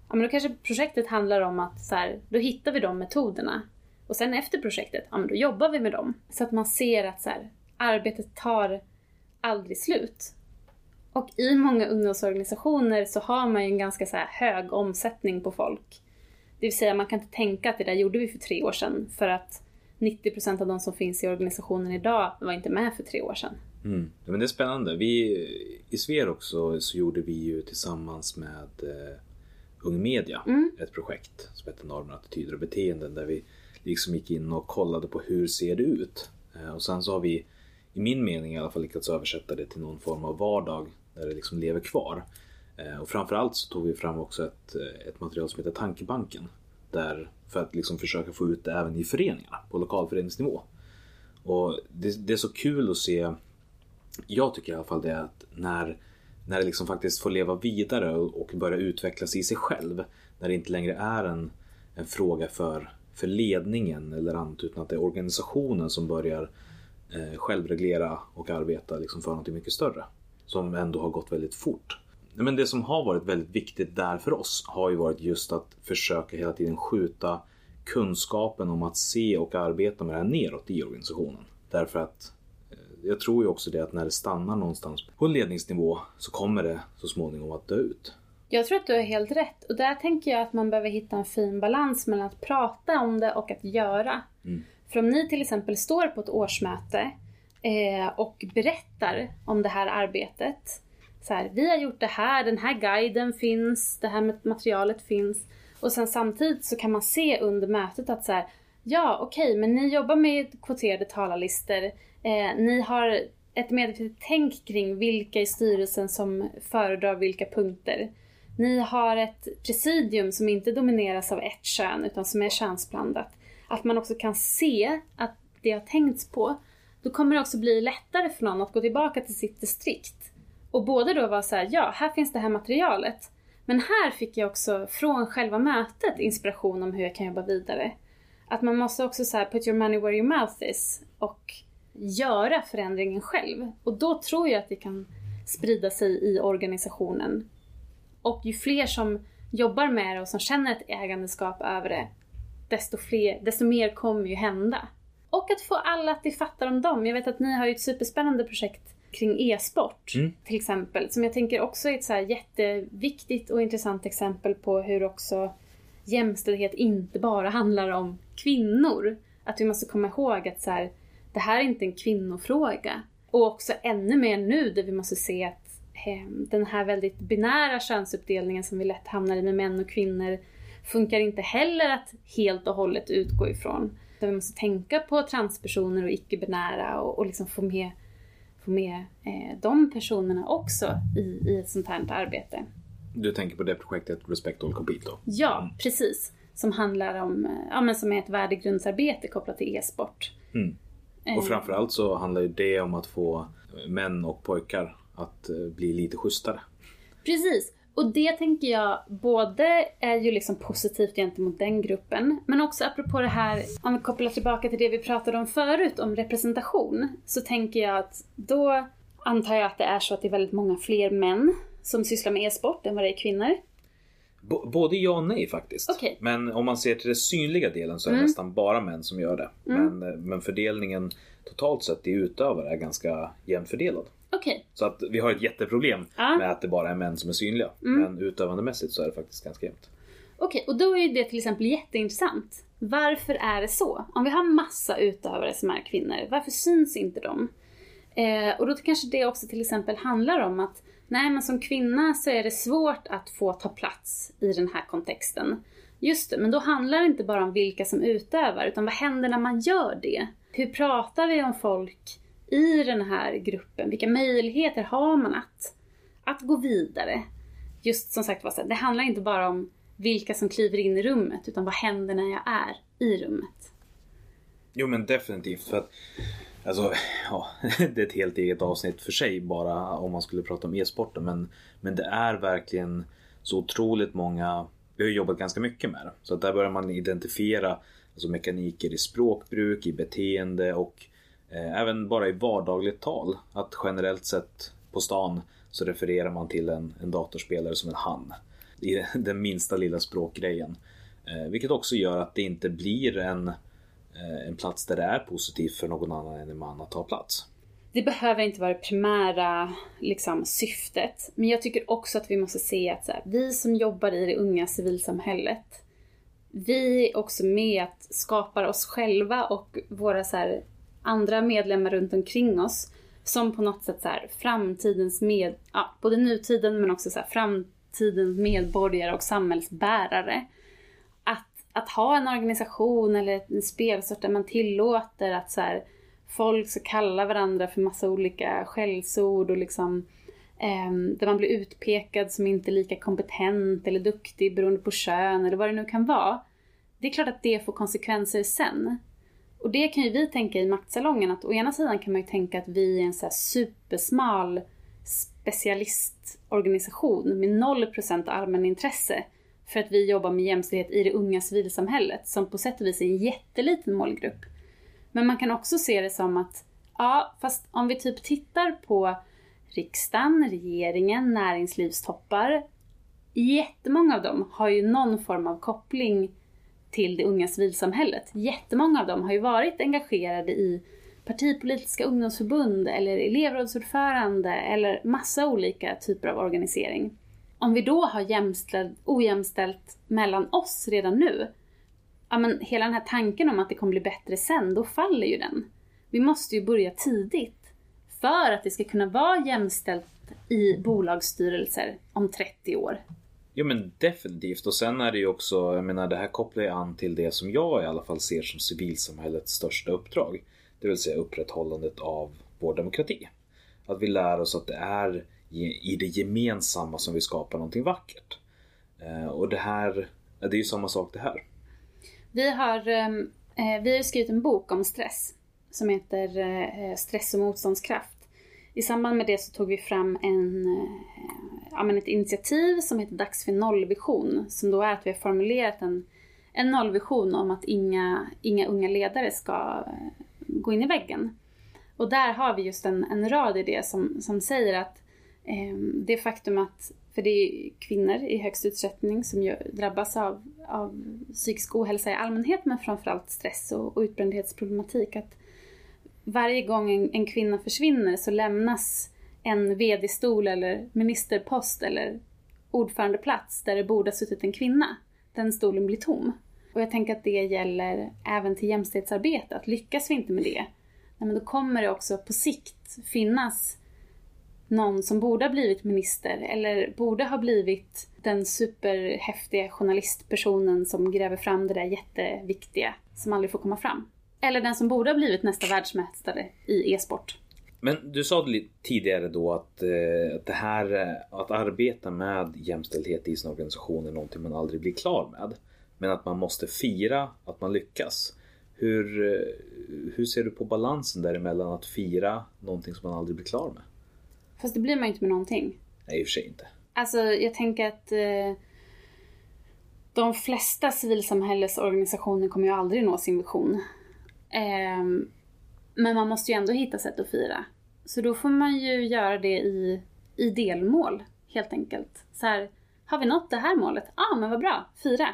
Ja, men då kanske projektet handlar om att så här, då hittar vi de metoderna. Och sen efter projektet, ja men då jobbar vi med dem. Så att man ser att så här, arbetet tar aldrig slut. Och i många ungdomsorganisationer så har man ju en ganska så hög omsättning på folk. Det vill säga man kan inte tänka att det där gjorde vi för tre år sedan för att 90% av de som finns i organisationen idag var inte med för tre år sedan. Mm. Ja, men det är spännande. Vi, I Sver också så gjorde vi ju tillsammans med eh, Ung Media Mm. ett projekt som heter Normer, attityder och beteenden där vi liksom gick in och kollade på hur ser det ut. Eh, och sen så har vi i min mening i alla fall lyckats översätta det till någon form av vardag där det liksom lever kvar. Eh, och framförallt så tog vi fram också ett, eh, ett material som heter Tankebanken. Där, för att liksom försöka få ut det även i föreningarna på lokalföreningsnivå. Och det, det är så kul att se, jag tycker i alla fall det att när, när det liksom faktiskt får leva vidare och, och börja utvecklas i sig själv. När det inte längre är en, en fråga för, för ledningen eller annat utan att det är organisationen som börjar eh, självreglera och arbeta liksom för något mycket större. Som ändå har gått väldigt fort. Men det som har varit väldigt viktigt där för oss har ju varit just att försöka hela tiden skjuta kunskapen om att se och arbeta med det här neråt i organisationen. Därför att eh, jag tror ju också det att när det stannar någonstans på en ledningsnivå så kommer det så småningom att dö ut. Jag tror att du har helt rätt. Och där tänker jag att man behöver hitta en fin balans mellan att prata om det och att göra. Mm. För om ni till exempel står på ett årsmöte eh, och berättar om det här arbetet. Så här, vi har gjort det här, den här guiden finns, det här materialet finns. Och sen samtidigt så kan man se under mötet att så här, ja okej, men ni jobbar med kvoterade talarlistor. Eh, ni har ett medvetet tänk kring vilka i styrelsen som föredrar vilka punkter. Ni har ett presidium som inte domineras av ett kön utan som är könsblandat. Att man också kan se att det har tänkts på. Då kommer det också bli lättare för någon att gå tillbaka till sitt distrikt. Och både då vara så här, ja, här finns det här materialet. Men här fick jag också från själva mötet inspiration om hur jag kan jobba vidare. Att man måste också så här, put your money where your mouth is. Och göra förändringen själv. Och då tror jag att det kan sprida sig i organisationen. Och ju fler som jobbar med det och som känner ett ägandeskap över det, desto, fler, desto mer kommer ju hända. Och att få alla att det fattar om dem. Jag vet att ni har ju ett superspännande projekt kring e-sport Mm. till exempel. Som jag tänker också är ett så jätteviktigt och intressant exempel på hur också jämställdhet inte bara handlar om kvinnor. Att vi måste komma ihåg att så här, det här är inte en kvinnofråga. Och också ännu mer nu där vi måste se att eh, den här väldigt binära könsuppdelningen som vi lätt hamnar i med män och kvinnor funkar inte heller att helt och hållet utgå ifrån. Där vi måste tänka på transpersoner och icke-binära och, och liksom få med, få med eh, de personerna också i, i ett sånt här arbete. Du tänker på det projektet Respect All Compete då? Ja, precis. Som handlar om, eh, ja men som är ett värdegrundsarbete kopplat till e-sport. Mm. Eh, Och framförallt så handlar ju det om att få män och pojkar att eh, bli lite schysstare. Precis. Och det tänker jag både är ju liksom positivt gentemot den gruppen, men också apropå det här, om vi kopplar tillbaka till det vi pratade om förut, om representation, så tänker jag att då antar jag att det är så att det är väldigt många fler män som sysslar med e-sport än vad det är kvinnor. B- både ja och nej faktiskt. Okej. Men om man ser till den synliga delen så är det nästan bara män som gör det. Men, eh, men fördelningen totalt sett i utövare är ganska jämnt fördelad. Okej, Så att vi har ett jätteproblem Ja. med att det bara är män som är synliga. Men utövandemässigt så är det faktiskt ganska jämnt. Okej, och då är det till exempel jätteintressant. Varför är det så? Om vi har massa utövare som är kvinnor, varför syns inte de? Eh, och då kanske det också till exempel handlar om att nej men som kvinna så är det svårt att få ta plats i den här kontexten. Just det, men då handlar det inte bara om vilka som utövar, utan vad händer när man gör det? Hur pratar vi om folk i den här gruppen? Vilka möjligheter har man att, att gå vidare? Just som sagt var, det handlar inte bara om vilka som kliver in i rummet, utan vad händer när jag är i rummet? Jo men definitivt. För att, alltså, ja, det är ett helt eget avsnitt för sig bara om man skulle prata om e-sporten. Men, men det är verkligen så otroligt många. Vi har jobbat ganska mycket med det. Så att där börjar man identifiera alltså mekaniker i språkbruk, i beteende och Eh, även bara i vardagligt tal. Att generellt sett på stan så refererar man till en, en datorspelare som en han. I den minsta lilla språkgrejen. Eh, vilket också gör att det inte blir en eh, en plats där det är positivt för någon annan än en man att ta plats. Det behöver inte vara det primära liksom, syftet. Men jag tycker också att vi måste se att så här, vi som jobbar i det unga civilsamhället, vi är också med att skapa oss själva och våra så här, andra medlemmar runt omkring oss som på något sätt så här, framtidens med, ja, både nutiden men också så här, framtidens medborgare och samhällsbärare. Att, att ha en organisation eller en spelsort där man tillåter att så här, folk ska kalla varandra för massa olika skällsord och liksom eh, där man blir utpekad som inte lika kompetent eller duktig beroende på kön eller vad det nu kan vara. Det är klart att det får konsekvenser sen. Och det kan ju vi tänka i maktsalongen att å ena sidan kan man ju tänka att vi är en så här supersmal specialistorganisation med 0% allmänintresse för att vi jobbar med jämställdhet i det unga civilsamhället som på sätt och vis är en jätteliten målgrupp. Men man kan också se det som att, ja, fast om vi typ tittar på riksdagen, regeringen, näringslivstoppar. Jättemånga av dem har ju någon form av koppling till det unga civilsamhället. Jättemånga av dem har ju varit engagerade i partipolitiska ungdomsförbund eller elevrådsordförande eller massa olika typer av organisering. Om vi då har jämställd, ojämställt mellan oss redan nu, ja men hela den här tanken om att det kommer bli bättre sen, då faller ju den. Vi måste ju börja tidigt för att det ska kunna vara jämställt i bolagsstyrelser om 30 år. Jo men definitivt och sen är det ju också, jag menar det här kopplar ju an till det som jag i alla fall ser som civilsamhällets största uppdrag. Det vill säga upprätthållandet av vår demokrati. Att vi lär oss att det är i det gemensamma som vi skapar någonting vackert. Eh, och det här, ja, det är ju samma sak det här. Vi har, ehm, eh, vi har skrivit en bok om stress som heter eh, Stress och motståndskraft. I samband med det så tog vi fram en, eh, ja, men ett initiativ som heter Dags för nollvision. Som då är att vi har formulerat en, en nollvision om att inga, inga unga ledare ska eh, gå in i väggen. Och där har vi just en, en rad i det som, som säger att eh, det faktum att, för det är kvinnor i högst utsträckning som ju drabbas av, av psykisk ohälsa i allmänhet men framförallt stress och, och utbrändhetsproblematik. Att varje gång en, en kvinna försvinner så lämnas en vd-stol eller ministerpost eller ordförandeplats där det borde ha suttit en kvinna. Den stolen blir tom. Och jag tänker att det gäller även till jämställdhetsarbete. Att lyckas vi inte med det, nej, men då kommer det också på sikt finnas någon som borde ha blivit minister eller borde ha blivit den superhäftiga journalistpersonen som gräver fram det där jätteviktiga som aldrig får komma fram. Eller den som borde ha blivit nästa världsmästare i e-sport. Men du sa tidigare då att, eh, att det här eh, att arbeta med jämställdhet i sin organisation är någonting man aldrig blir klar med. Men att man måste fira att man lyckas. Hur, eh, hur ser du på balansen däremellan att fira någonting som man aldrig blir klar med? Fast det blir man ju inte med någonting. Nej, i och för sig inte. Alltså jag tänker att eh, de flesta civilsamhällesorganisationer kommer ju aldrig nå sin vision. Ehm, men man måste ju ändå hitta sätt att fira. Så då får man ju göra det i, i delmål helt enkelt. Så här, har vi nått det här målet? Ja, ah, men vad bra, fira.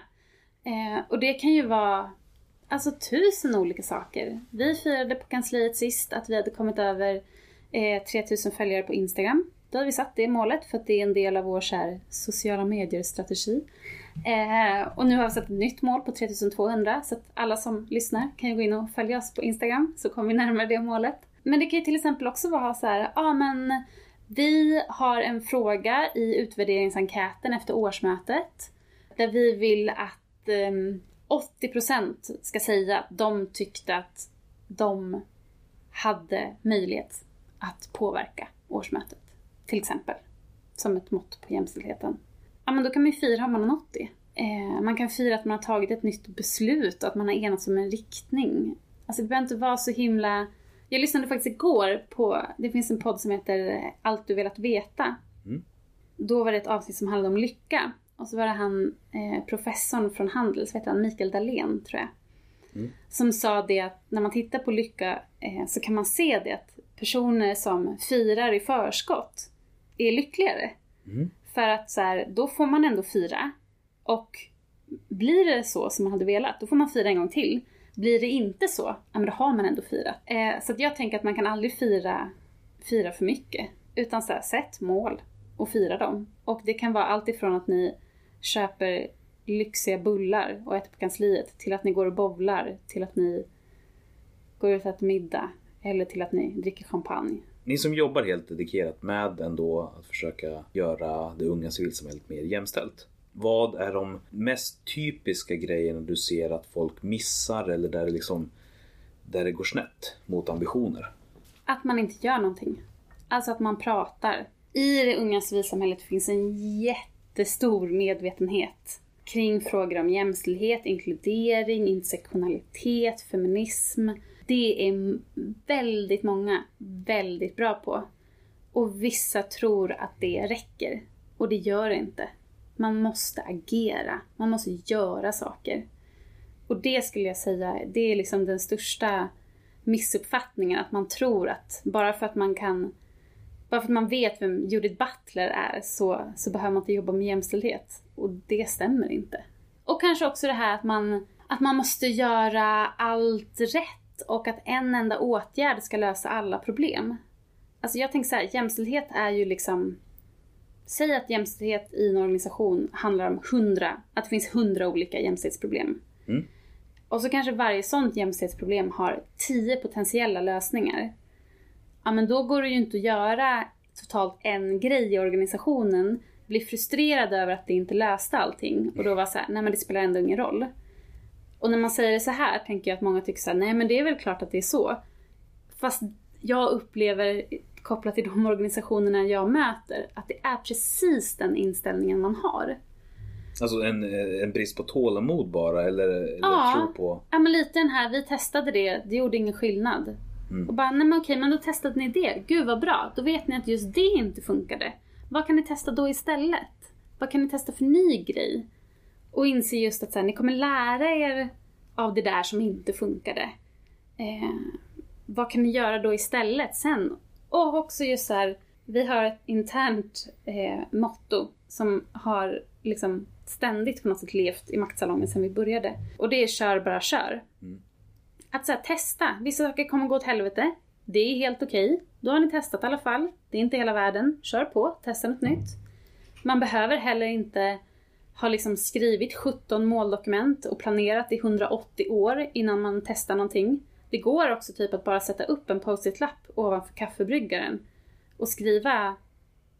Eh, och det kan ju vara alltså tusen olika saker. Vi firade på kansliet sist att vi hade kommit över eh, 3000 följare på Instagram. Då har vi satt det målet för att det är en del av vår så här, sociala medier-strategi. Eh, och nu har vi satt ett nytt mål på 3200 så att alla som lyssnar kan ju gå in och följa oss på Instagram så kommer vi närmare det målet. Men det kan ju till exempel också vara så här, ja ah, men vi har en fråga i utvärderingsenkäten efter årsmötet där vi vill att eh, 80% ska säga att de tyckte att de hade möjlighet att påverka årsmötet. Till exempel. Som ett mått på jämställdheten. Ja men då kan man ju fira om man har nått det. Eh, man kan fira att man har tagit ett nytt beslut och att man har enats om en riktning. Alltså det behöver inte vara så himla... Jag lyssnade faktiskt igår på, det finns en podd som heter Allt du velat veta. Mm. Då var det ett avsnitt som handlade om lycka. Och så var det han, eh, professorn från Handels, vet han, Mikael Dahlén tror jag. Mm. Som sa det att när man tittar på lycka eh, så kan man se det att personer som firar i förskott är lyckligare. Mm. För att så här, då får man ändå fira. Och blir det så som man hade velat, då får man fira en gång till. Blir det inte så, ja men då har man ändå firat. Eh, så att jag tänker att man kan aldrig fira, fira för mycket. Utan så här, sätt mål och fira dem. Och det kan vara allt ifrån att ni köper lyxiga bullar och äter på kansliet till att ni går och bowlar, till att ni går ut och äter middag eller till att ni dricker champagne. Ni som jobbar helt dedikerat med ändå att försöka göra det unga civilsamhället mer jämställt. Vad är de mest typiska grejerna du ser att folk missar eller där det, liksom, där det går snett mot ambitioner? Att man inte gör någonting. Alltså att man pratar. I det unga civilsamhället finns en jättestor medvetenhet kring frågor om jämställdhet, inkludering, intersektionalitet, feminism. Det är väldigt många väldigt bra på. Och vissa tror att det räcker. Och det gör det inte. Man måste agera. Man måste göra saker. Och det skulle jag säga, det är liksom den största missuppfattningen. Att man tror att bara för att man kan bara för att man vet vem Judith Butler är så, så behöver man inte jobba med jämställdhet. Och det stämmer inte. Och kanske också det här att man, att man måste göra allt rätt och att en enda åtgärd ska lösa alla problem. Alltså jag tänker så här, jämställdhet är ju liksom... Säg att jämställdhet i en organisation handlar om hundra, att det finns hundra olika jämställdhetsproblem. Mm. Och så kanske varje sånt jämställdhetsproblem har tio potentiella lösningar. Ja men då går det ju inte att göra totalt en grej i organisationen, bli frustrerad över att det inte löste allting och då vara så här, nej men det spelar ändå ingen roll. Och när man säger det så här tänker jag att många tycker så här, nej men det är väl klart att det är så. Fast jag upplever, kopplat till de organisationerna jag möter, att det är precis den inställningen man har. Alltså en, en brist på tålamod bara eller, eller Ja. tro på... Ja men lite den här, vi testade det, det gjorde ingen skillnad. Mm. Och bara, nej men okej, men då testade ni det. Gud vad bra, då vet ni att just det inte funkade. Vad kan ni testa då istället? Vad kan ni testa för ny grej? Och inse just att så här, ni kommer lära er av det där som inte funkade. Eh, vad kan ni göra då istället sen? Och också just så här, vi har ett internt eh, motto som har liksom ständigt på något sätt levt i maktsalongen sedan vi började. Och det är kör bara kör. Att så här, testa. Vissa saker kommer gå åt helvete. Det är helt okej. Då har ni testat i alla fall. Det är inte hela världen. Kör på, testa något nytt. Man behöver heller inte har liksom skrivit 17 måldokument och planerat i 180 år innan man testar någonting. Det går också typ att bara sätta upp en post-it-lapp ovanför kaffebryggaren och skriva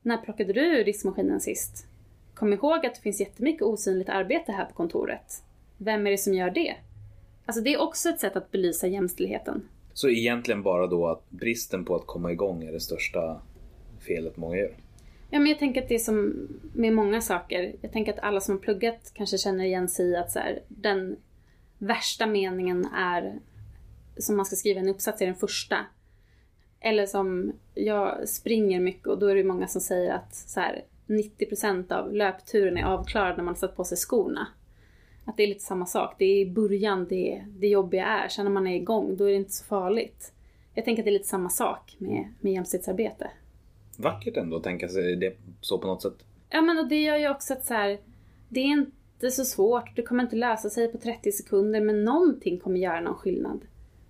När plockade du ur diskmaskinen sist? Kom ihåg att det finns jättemycket osynligt arbete här på kontoret. Vem är det som gör det? Alltså det är också ett sätt att belysa jämställdheten. Så egentligen bara då att bristen på att komma igång är det största felet många gör. Ja, men jag tänker att det är som med många saker. Jag tänker att alla som har pluggat kanske känner igen sig i att så här, den värsta meningen är som man ska skriva en uppsats i den första. Eller som jag springer mycket och då är det många som säger att så här, 90% av löpturen är avklarad när man har satt på sig skorna. Att det är lite samma sak. Det är i början det, det jobbiga är. Sen när man är igång, då är det inte så farligt. Jag tänker att det är lite samma sak med, med jämställdhetsarbete. Vackert ändå att tänka sig det så på något sätt. Ja men och det gör ju också att så här, det är inte så svårt. Det kommer inte lösa sig på 30 sekunder men någonting kommer göra någon skillnad.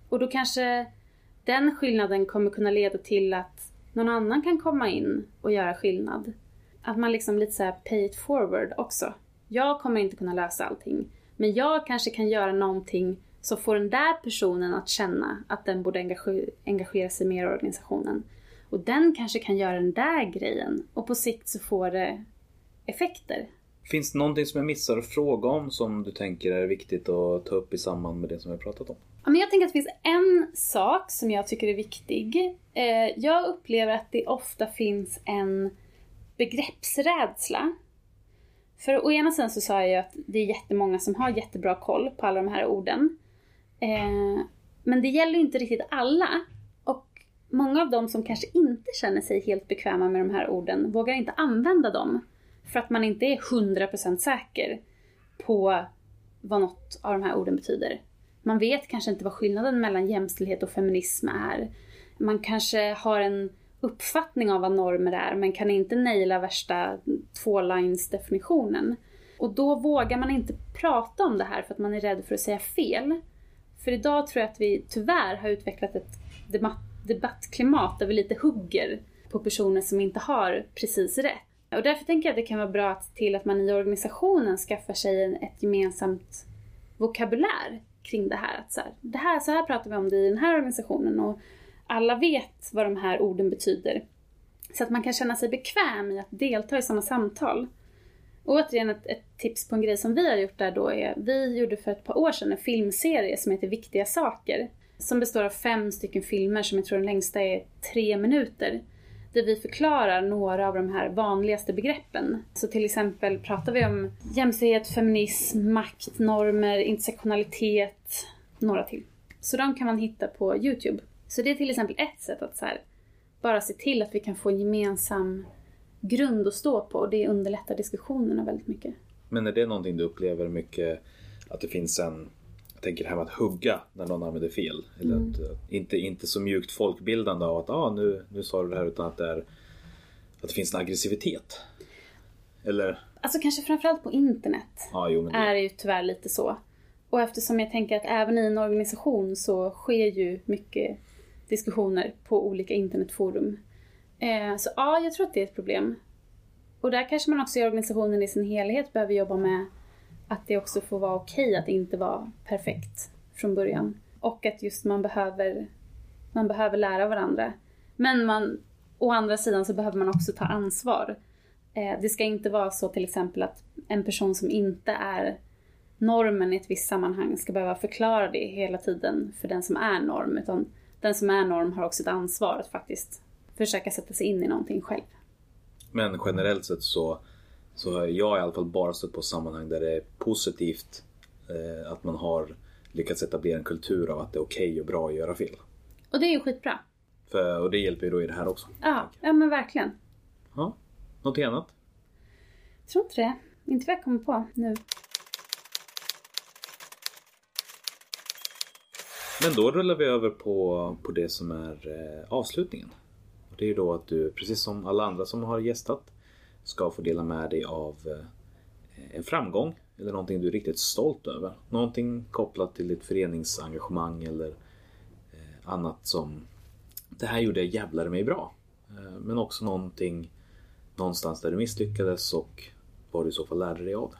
Och då kanske den skillnaden kommer kunna leda till att någon annan kan komma in och göra skillnad. Att man liksom lite så här pay it forward också. Jag kommer inte kunna lösa allting. Men jag kanske kan göra någonting som får den där personen att känna att den borde engage- engagera sig mer i organisationen. Och den kanske kan göra den där grejen och på sikt så får det effekter. Finns det någonting som jag missar att fråga om som du tänker är viktigt att ta upp i samband med det som vi har pratat om? Ja, men jag tänker att det finns en sak som jag tycker är viktig. Eh, jag upplever att det ofta finns en begreppsrädsla. För å ena sidan så sa jag ju att det är jättemånga som har jättebra koll på alla de här orden. Eh, men det gäller inte riktigt alla. Många av dem som kanske inte känner sig helt bekväma med de här orden vågar inte använda dem. För att man inte är 100% säker på vad något av de här orden betyder. Man vet kanske inte vad skillnaden mellan jämställdhet och feminism är. Man kanske har en uppfattning av vad normer är men kan inte naila värsta två-lines definitionen. Och då vågar man inte prata om det här för att man är rädd för att säga fel. För idag tror jag att vi tyvärr har utvecklat ett debatt, debattklimat där vi lite hugger på personer som inte har precis rätt. Och därför tänker jag att det kan vara bra att till att man i organisationen skaffar sig en, ett gemensamt vokabulär kring det här. Att så, här, det här. så här pratar vi om det i den här organisationen och alla vet vad de här orden betyder. Så att man kan känna sig bekväm i att delta i sådana samtal. Och återigen ett, ett, tips på en grej som vi har gjort där då är, vi gjorde för ett par år sedan en filmserie som heter Viktiga saker. Som består av fem stycken filmer som jag tror den längsta är tre minuter. Där vi förklarar några av de här vanligaste begreppen. Så till exempel pratar vi om jämställdhet, feminism, makt, normer, intersektionalitet, några till. Så de kan man hitta på Youtube. Så det är till exempel ett sätt att så här, bara se till att vi kan få en gemensam grund att stå på och det underlättar diskussionerna väldigt mycket. Men är det någonting du upplever mycket att det finns en tänker det här med att hugga när någon använder fel. Eller Mm. att, eh, inte, inte så mjukt folkbildande av att ah, nu, nu sa du det här utan att det, är, att det finns en aggressivitet. Eller? Alltså kanske framförallt på internet Ja, jo det, är det ju tyvärr lite så. Och eftersom jag tänker att även i en organisation så sker ju mycket diskussioner på olika internetforum. Eh, så ja, jag tror att det är ett problem. Och där kanske man också i organisationen i sin helhet behöver jobba med att det också får vara okej att inte vara perfekt från början. Och att just man behöver, man behöver lära varandra. Men man, å andra sidan så behöver man också ta ansvar. Eh, det ska inte vara så till exempel att en person som inte är normen i ett visst sammanhang ska behöva förklara det hela tiden för den som är norm. Utan den som är norm har också ett ansvar att faktiskt försöka sätta sig in i någonting själv. men generellt sett så, så har jag i alla fall bara stött på sammanhang där det är positivt eh, att man har lyckats etablera en kultur av att det är okej och bra att göra fel. Och det är ju skitbra. För, och det hjälper ju då i det här också. Ja, ja men verkligen. Ja, någonting annat? Jag tror inte det. Inte vad jag kommer på nu. Men då rullar vi över på, på det som är eh, avslutningen. Och det är ju då att du, precis som alla andra som har gästat, ska få dela med dig av eh, en framgång eller någonting du är riktigt stolt över. Någonting kopplat till ditt föreningsengagemang eller eh, annat som det här gjorde jag jävlar mig bra. Eh, men också någonting någonstans där du misslyckades och vad du i så fall lärde dig av det.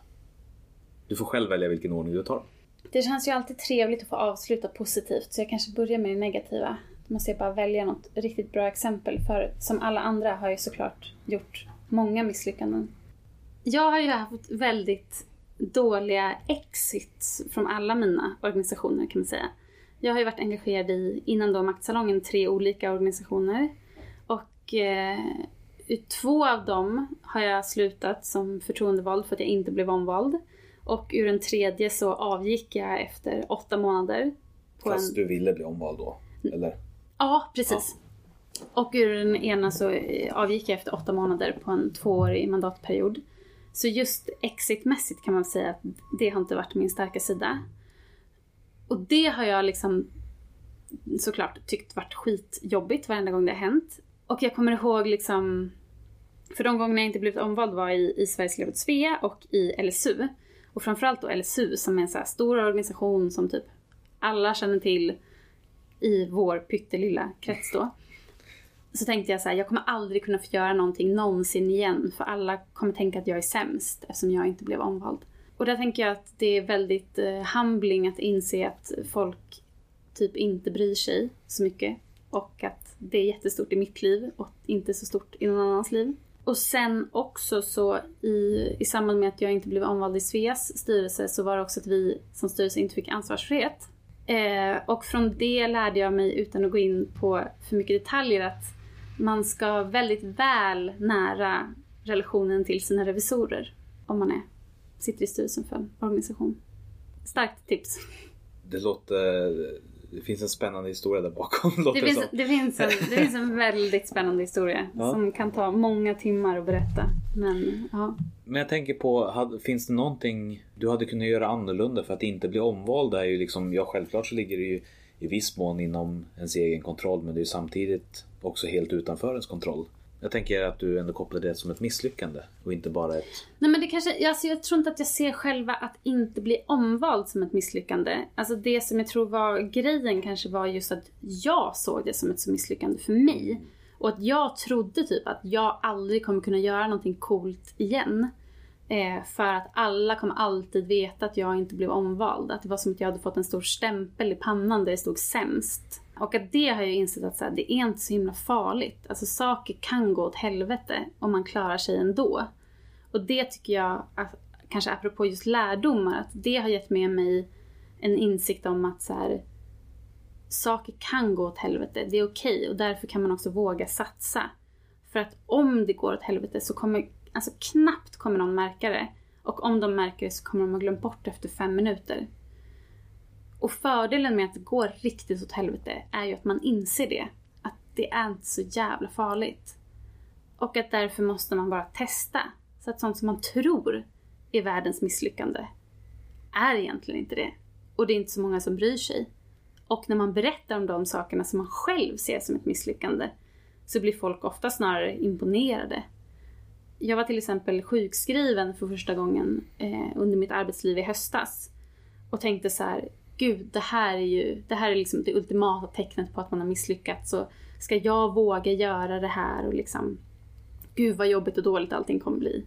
Du får själv välja vilken ordning du tar. Det känns ju alltid trevligt att få avsluta positivt så jag kanske börjar med det negativa. Då måste jag bara välja något riktigt bra exempel för som alla andra har jag såklart gjort många misslyckanden. Jag har ju haft väldigt dåliga exits från alla mina organisationer kan man säga. Jag har ju varit engagerad i, innan då Maktsalongen, tre olika organisationer. Och eh, i två av dem har jag slutat som förtroendevald för att jag inte blev omvald. Och ur den tredje så avgick jag efter åtta månader. På Fast en... du ville bli omvald då? Eller? Ja, precis. Och ur den ena så avgick jag efter åtta månader på en tvåårig mandatperiod. Så just exitmässigt kan man säga att det har inte varit min starka sida. Och det har jag liksom såklart tyckt varit skitjobbigt varenda gång det har hänt. Och jag kommer ihåg liksom, för de gångerna jag inte blivit omvald var i, i Sveriges Levert Svea och i LSU. Och framförallt då LSU som är en så här stor organisation som typ alla känner till i vår pyttelilla krets då. Så tänkte jag så här, jag kommer aldrig kunna få göra någonting någonsin igen för alla kommer tänka att jag är sämst eftersom jag inte blev omvald. Och där tänker jag att det är väldigt eh, humbling att inse att folk typ inte bryr sig så mycket. Och att det är jättestort i mitt liv och inte så stort i någon annans liv. Och sen också så i, i samband med att jag inte blev omvald i Sveas styrelse så var det också att vi som styrelse inte fick ansvarsfrihet. Eh, och från det lärde jag mig utan att gå in på för mycket detaljer att man ska väldigt väl nära relationen till sina revisorer om man är, sitter i styrelsen för en organisation. Starkt tips. Det låter... Det finns en spännande historia där bakom. Det finns, det, finns en, det finns en väldigt spännande historia Ja. som kan ta många timmar att berätta. Men ja. Men jag tänker på, finns det någonting du hade kunnat göra annorlunda för att inte bli omvald? Är ju liksom, ja självklart så ligger det ju i viss mån inom ens egen kontroll men det är ju samtidigt också helt utanför ens kontroll. Jag tänker att du ändå kopplar det som ett misslyckande och inte bara ett... Nej men det kanske, alltså jag tror inte att jag ser själva att inte bli omvald som ett misslyckande. Alltså det som jag tror var grejen kanske var just att jag såg det som ett så misslyckande för mig. Och att jag trodde typ att jag aldrig kommer kunna göra någonting coolt igen. Eh, för att alla kommer alltid veta att jag inte blev omvald. Att det var som att jag hade fått en stor stämpel i pannan där det stod sämst. Och att det har jag insett att så här, det är inte så himla farligt. Alltså saker kan gå åt helvete om man klarar sig ändå. Och det tycker jag, att, kanske apropå just lärdomar, att det har gett med mig en insikt om att så här, saker kan gå åt helvete. Det är okej och därför kan man också våga satsa. För att om det går åt helvete så kommer, alltså knappt kommer någon märka det. Och om de märker det så kommer de ha glömt bort det efter fem minuter. Och fördelen med att det går riktigt åt helvete är ju att man inser det. Att det är inte så jävla farligt. Och att därför måste man bara testa. Så att sånt som man tror är världens misslyckande är egentligen inte det. Och det är inte så många som bryr sig. Och när man berättar om de sakerna som man själv ser som ett misslyckande så blir folk ofta snarare imponerade. Jag var till exempel sjukskriven för första gången eh, under mitt arbetsliv i höstas. Och tänkte så här, gud det här är ju det här är liksom det ultimata tecknet på att man har misslyckats. Så ska jag våga göra det här och liksom, gud vad jobbigt och dåligt allting kommer bli.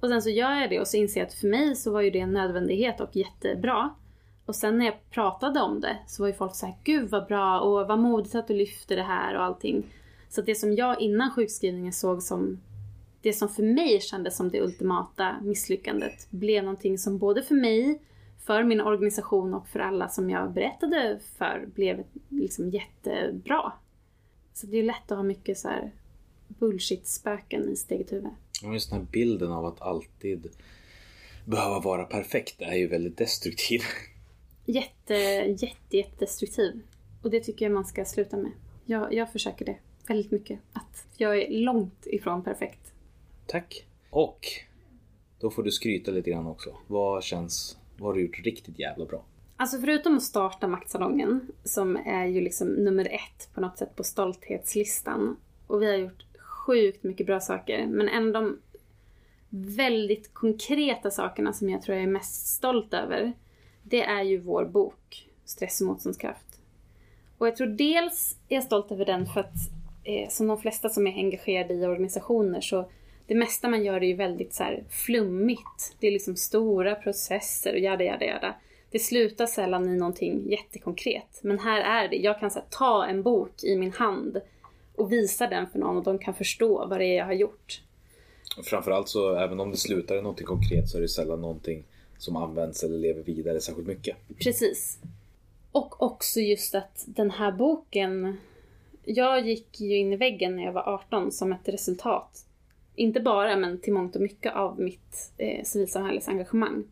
Och sen så gör jag det och så inser jag att för mig så var ju det en nödvändighet och jättebra. Och sen när jag pratade om det så var ju folk så här, gud vad bra och vad modigt att du lyfter det här och allting. Så det som jag innan sjukskrivningen såg som det som för mig kändes som det ultimata misslyckandet blev någonting som både för mig, för min organisation och för alla som jag berättade för blev liksom jättebra. Så det är lätt att ha mycket så här bullshit-spöken i sitt eget huvud. Och just den här bilden av att alltid behöva vara perfekt är ju väldigt destruktiv. Jätte, jätte, jättedestruktiv. Och det tycker jag man ska sluta med. Jag, jag försöker det väldigt mycket. Att jag är långt ifrån perfekt. Tack. Och då får du skryta lite grann också. Vad känns, vad har du gjort riktigt jävla bra? Alltså förutom att starta Maktsalongen, som är ju liksom nummer ett på något sätt på stolthetslistan. Och vi har gjort sjukt mycket bra saker. Men en av de väldigt konkreta sakerna som jag tror jag är mest stolt över. Det är ju vår bok, Stress och motståndskraft. Och jag tror dels är jag stolt över den för att eh, som de flesta som är engagerade i organisationer så det mesta man gör är ju väldigt så här flummigt. Det är liksom stora processer och jada jada jada. Det slutar sällan i någonting jättekonkret. Men här är det. Jag kan så här, ta en bok i min hand och visa den för någon och de kan förstå vad det är jag har gjort. Framförallt så även om det slutar i någonting konkret så är det sällan någonting som används eller lever vidare särskilt mycket. Precis. Och också just att den här boken... Jag gick ju in i väggen när jag var 18 som ett resultat. Inte bara, men till mångt och mycket av mitt eh, civilsamhällesengagemang.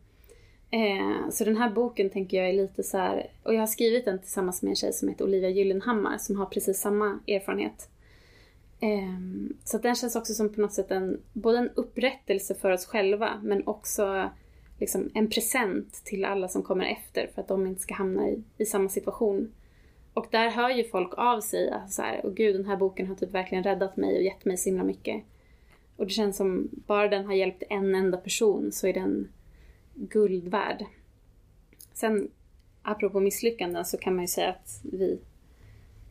Eh, så den här boken tänker jag är lite så här, och jag har skrivit den tillsammans med en tjej som heter Olivia Gyllenhammar som har precis samma erfarenhet. Eh, så den känns också som på något sätt en, både en upprättelse för oss själva men också liksom en present till alla som kommer efter för att de inte ska hamna i, i samma situation. Och där hör ju folk av sig alltså så här, och gud den här boken har typ verkligen räddat mig och gett mig så himla mycket. Och det känns som, bara den har hjälpt en enda person så är den guld värd. Sen, apropå misslyckanden så kan man ju säga att vi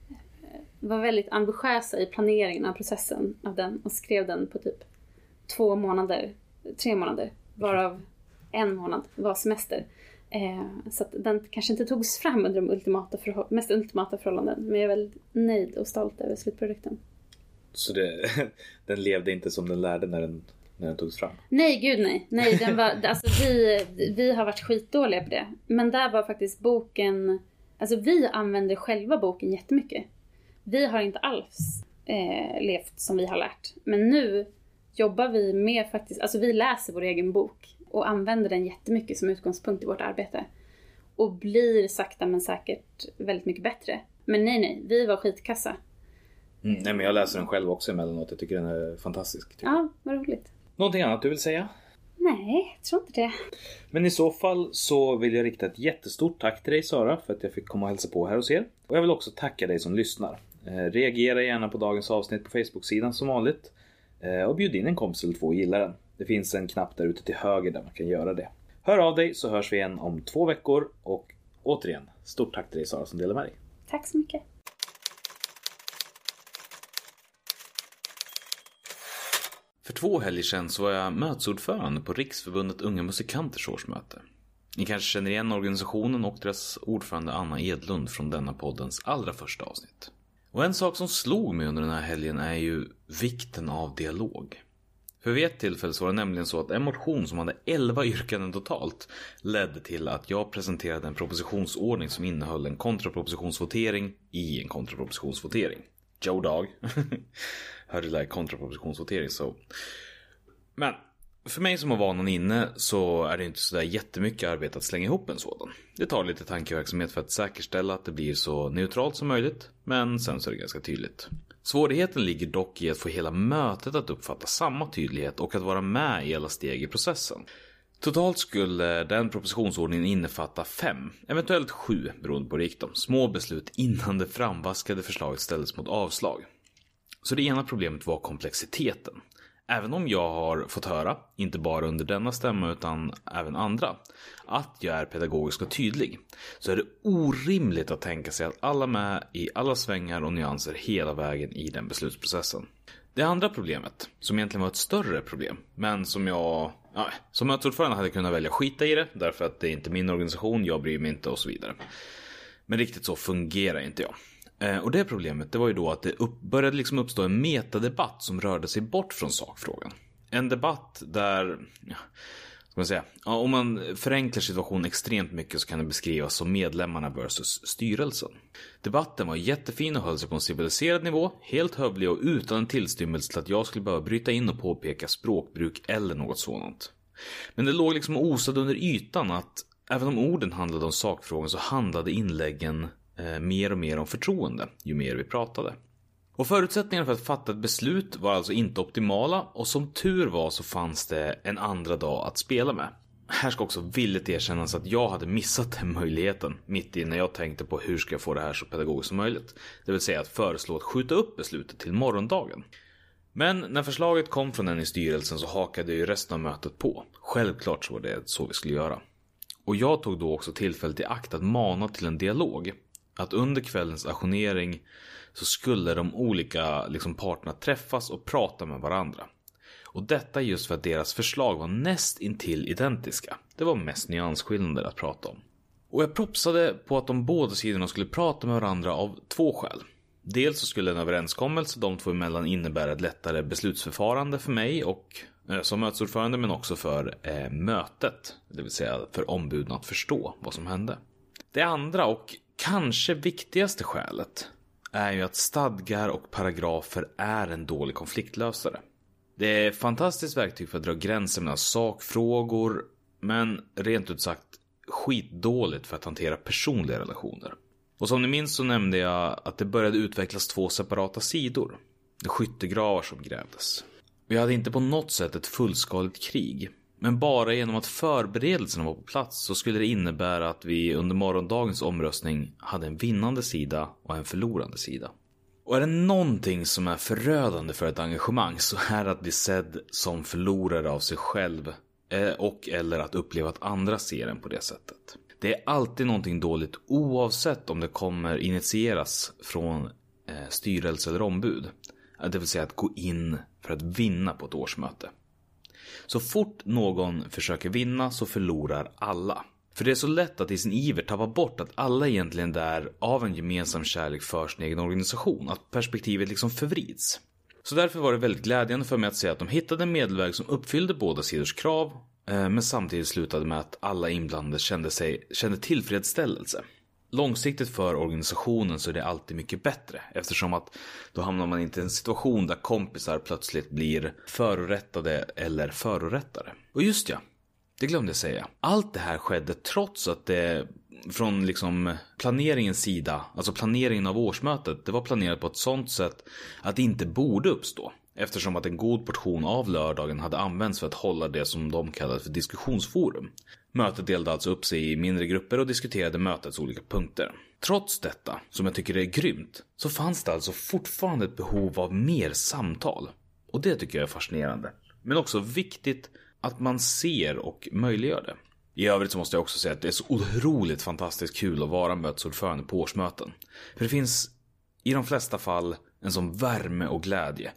eh, var väldigt ambitiösa i planeringen av processen av den och skrev den på typ två månader, tre månader, varav en månad var semester. Eh, så att den kanske inte togs fram under de ultimata mest ultimata förhållanden. Men jag är väldigt nöjd och stolt över slutprodukten. Så det, den levde inte som den lärde när den, när den togs fram? Nej, gud nej. nej den var, alltså, vi, vi har varit skitdåliga på det. Men där var faktiskt boken... Alltså vi använder själva boken jättemycket. Vi har inte alls eh, levt som vi har lärt. Men nu jobbar vi med faktiskt... Alltså vi läser vår egen bok och använder den jättemycket som utgångspunkt i vårt arbete. Och blir sakta men säkert väldigt mycket bättre. Men nej, nej, vi var skitkassa. Mm, nej, men jag läser den själv också emellanåt. Jag tycker den är fantastisk. Ja, vad roligt. Någonting annat du vill säga? Nej, jag tror inte det. Men i så fall så vill jag rikta ett jättestort tack till dig Sara för att jag fick komma och hälsa på här hos er. Och jag vill också tacka dig som lyssnar. Eh, reagera gärna på dagens avsnitt på Facebook-sidan som vanligt. Eh, och bjud in en kompis eller två och gilla den. Det finns en knapp där ute till höger där man kan göra det. Hör av dig så hörs vi igen om två veckor och återigen, stort tack till dig Sara som delar med dig. Tack så mycket. För två helger sedan så var jag mötesordförande på Riksförbundet Unga Musikanters årsmöte. Ni kanske känner igen organisationen och deras ordförande Anna Edlund från denna poddens allra första avsnitt. Och en sak som slog mig under den här helgen är ju vikten av dialog. För vid ett tillfälle så var det nämligen så att en motion som hade 11 yrkanden totalt ledde till att jag presenterade en propositionsordning som innehöll en kontrapropositionsvotering i en kontrapropositionsvotering. Joe Dog. Hörde det där kontrapropositionsvotering så. Men för mig som har vanan inne så är det inte sådär jättemycket arbete att slänga ihop en sådan. Det tar lite tankeverksamhet för att säkerställa att det blir så neutralt som möjligt. Men sen så är det ganska tydligt. Svårigheten ligger dock i att få hela mötet att uppfatta samma tydlighet och att vara med i alla steg i processen. Totalt skulle den propositionsordningen innefatta fem, eventuellt sju beroende på riktning, små beslut innan det framvaskade förslaget ställdes mot avslag. Så det ena problemet var komplexiteten. Även om jag har fått höra, inte bara under denna stämma utan även andra, att jag är pedagogisk och tydlig, så är det orimligt att tänka sig att alla med i alla svängar och nyanser hela vägen i den beslutsprocessen. Det andra problemet, som egentligen var ett större problem, men som jag ja, som mötesordförande hade kunnat välja skita i det, därför att det är inte min organisation, jag bryr mig inte och så vidare. Men riktigt så fungerar inte jag. Eh, och det problemet det var ju då att det upp, började liksom uppstå en metadebatt som rörde sig bort från sakfrågan. En debatt där, ja, ska man säga, ja, om man förenklar situationen extremt mycket så kan det beskrivas som medlemmarna versus styrelsen. Debatten var jättefin och höll sig på en civiliserad nivå, helt hövlig och utan en tillstymmelse till att jag skulle behöva bryta in och påpeka språkbruk eller något sådant. Men det låg liksom osad under ytan att även om orden handlade om sakfrågan så handlade inläggen Eh, mer och mer om förtroende ju mer vi pratade. Och förutsättningarna för att fatta ett beslut var alltså inte optimala och som tur var så fanns det en andra dag att spela med. Här ska också villigt erkännas att jag hade missat den möjligheten mitt i när jag tänkte på hur ska jag få det här så pedagogiskt som möjligt. Det vill säga att föreslå att skjuta upp beslutet till morgondagen. Men när förslaget kom från en i styrelsen så hakade ju resten av mötet på. Självklart så var det så vi skulle göra. Och jag tog då också tillfället i akt att mana till en dialog att under kvällens ajournering så skulle de olika liksom, parterna träffas och prata med varandra. Och detta just för att deras förslag var näst intill identiska. Det var mest nyansskillnader att prata om. Och jag propsade på att de båda sidorna skulle prata med varandra av två skäl. Dels så skulle en överenskommelse de två emellan innebära ett lättare beslutsförfarande för mig och eh, som mötesordförande men också för eh, mötet. Det vill säga för ombuden att förstå vad som hände. Det andra och kanske viktigaste skälet är ju att stadgar och paragrafer är en dålig konfliktlösare. Det är ett fantastiskt verktyg för att dra gränser mellan sakfrågor, men rent ut sagt skitdåligt för att hantera personliga relationer. Och som ni minns så nämnde jag att det började utvecklas två separata sidor. Det skyttegravar som grävdes. Vi hade inte på något sätt ett fullskaligt krig. Men bara genom att förberedelserna var på plats så skulle det innebära att vi under morgondagens omröstning hade en vinnande sida och en förlorande sida. Och är det någonting som är förödande för ett engagemang så är det att bli sedd som förlorare av sig själv eh, och eller att uppleva att andra ser en på det sättet. Det är alltid någonting dåligt oavsett om det kommer initieras från eh, styrelse eller ombud. Det vill säga att gå in för att vinna på ett årsmöte. Så fort någon försöker vinna så förlorar alla. För det är så lätt att i sin iver tappa bort att alla egentligen är där av en gemensam kärlek för sin egen organisation. Att perspektivet liksom förvrids. Så därför var det väldigt glädjande för mig att se att de hittade en medelväg som uppfyllde båda sidors krav. Eh, men samtidigt slutade med att alla inblandade kände, sig, kände tillfredsställelse. Långsiktigt för organisationen så är det alltid mycket bättre eftersom att då hamnar man inte i en situation där kompisar plötsligt blir förorättade eller förorättare. Och just ja, det glömde jag säga. Allt det här skedde trots att det från liksom planeringens sida, alltså planeringen av årsmötet, det var planerat på ett sånt sätt att det inte borde uppstå. Eftersom att en god portion av lördagen hade använts för att hålla det som de kallade för diskussionsforum. Mötet delade alltså upp sig i mindre grupper och diskuterade mötets olika punkter. Trots detta, som jag tycker är grymt, så fanns det alltså fortfarande ett behov av mer samtal. Och det tycker jag är fascinerande. Men också viktigt att man ser och möjliggör det. I övrigt så måste jag också säga att det är så otroligt fantastiskt kul att vara mötesordförande på årsmöten. För det finns i de flesta fall en sån värme och glädje.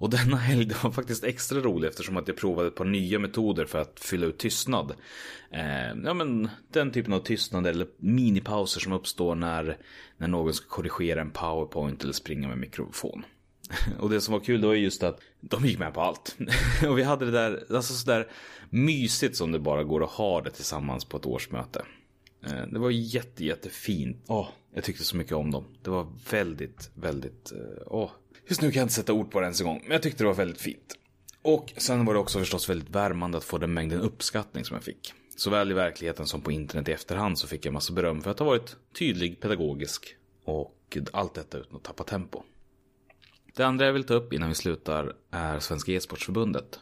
Och denna helg var faktiskt extra rolig eftersom att jag provade ett par nya metoder för att fylla ut tystnad. Eh, ja men den typen av tystnad eller minipauser som uppstår när, när någon ska korrigera en powerpoint eller springa med mikrofon. Och det som var kul då är just att de gick med på allt. Och vi hade det där, alltså sådär mysigt som det bara går att ha det tillsammans på ett årsmöte. Eh, det var jätte, jättefint. Åh, jag tyckte så mycket om dem. Det var väldigt, väldigt, eh, åh. Just nu kan jag inte sätta ord på det ens en gång, men jag tyckte det var väldigt fint. Och sen var det också förstås väldigt värmande att få den mängden uppskattning som jag fick. Såväl i verkligheten som på internet i efterhand så fick jag massa beröm för att ha varit tydlig, pedagogisk och allt detta utan att tappa tempo. Det andra jag vill ta upp innan vi slutar är Svenska e-sportsförbundet.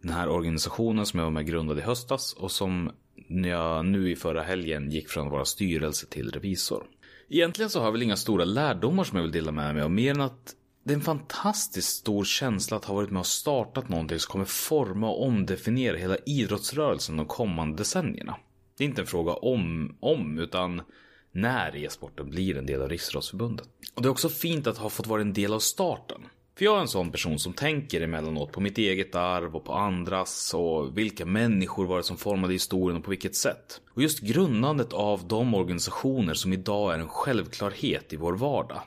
Den här organisationen som jag var med och grundade i höstas och som jag nu i förra helgen gick från att vara styrelse till revisor. Egentligen så har jag väl inga stora lärdomar som jag vill dela med mig av mer än att det är en fantastiskt stor känsla att ha varit med och startat någonting som kommer forma och omdefiniera hela idrottsrörelsen de kommande decennierna. Det är inte en fråga om, om utan när e-sporten blir en del av Riksidrottsförbundet. Och det är också fint att ha fått vara en del av starten. För jag är en sån person som tänker emellanåt på mitt eget arv och på andras och vilka människor var det som formade historien och på vilket sätt. Och just grundandet av de organisationer som idag är en självklarhet i vår vardag.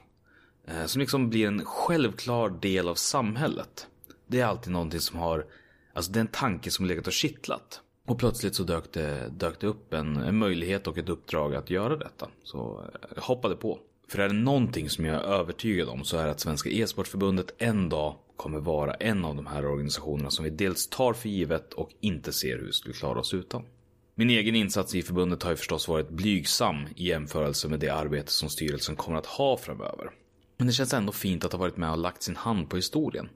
Eh, som liksom blir en självklar del av samhället. Det är alltid någonting som har, alltså det är en tanke som legat och kittlat. Och plötsligt så dök det, dök det upp en, en möjlighet och ett uppdrag att göra detta. Så eh, jag hoppade på. För är det någonting som jag är övertygad om så är det att Svenska e-sportförbundet en dag kommer vara en av de här organisationerna som vi dels tar för givet och inte ser hur vi skulle klara oss utan. Min egen insats i förbundet har ju förstås varit blygsam i jämförelse med det arbete som styrelsen kommer att ha framöver. Men det känns ändå fint att ha varit med och lagt sin hand på historien.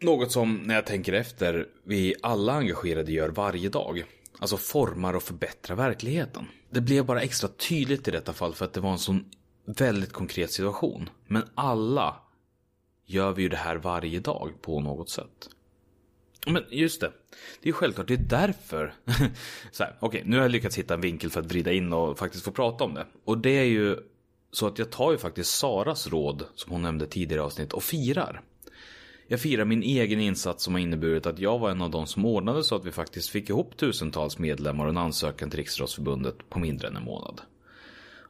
Något som, när jag tänker efter, vi alla engagerade gör varje dag. Alltså formar och förbättrar verkligheten. Det blev bara extra tydligt i detta fall för att det var en sån väldigt konkret situation. Men alla gör vi ju det här varje dag på något sätt. Men just det, det är ju självklart, det är därför. så här, okej, nu har jag lyckats hitta en vinkel för att vrida in och faktiskt få prata om det. Och det är ju så att jag tar ju faktiskt Saras råd, som hon nämnde tidigare i avsnitt, och firar. Jag firar min egen insats som har inneburit att jag var en av de som ordnade så att vi faktiskt fick ihop tusentals medlemmar och en ansökan till Riksidrottsförbundet på mindre än en månad.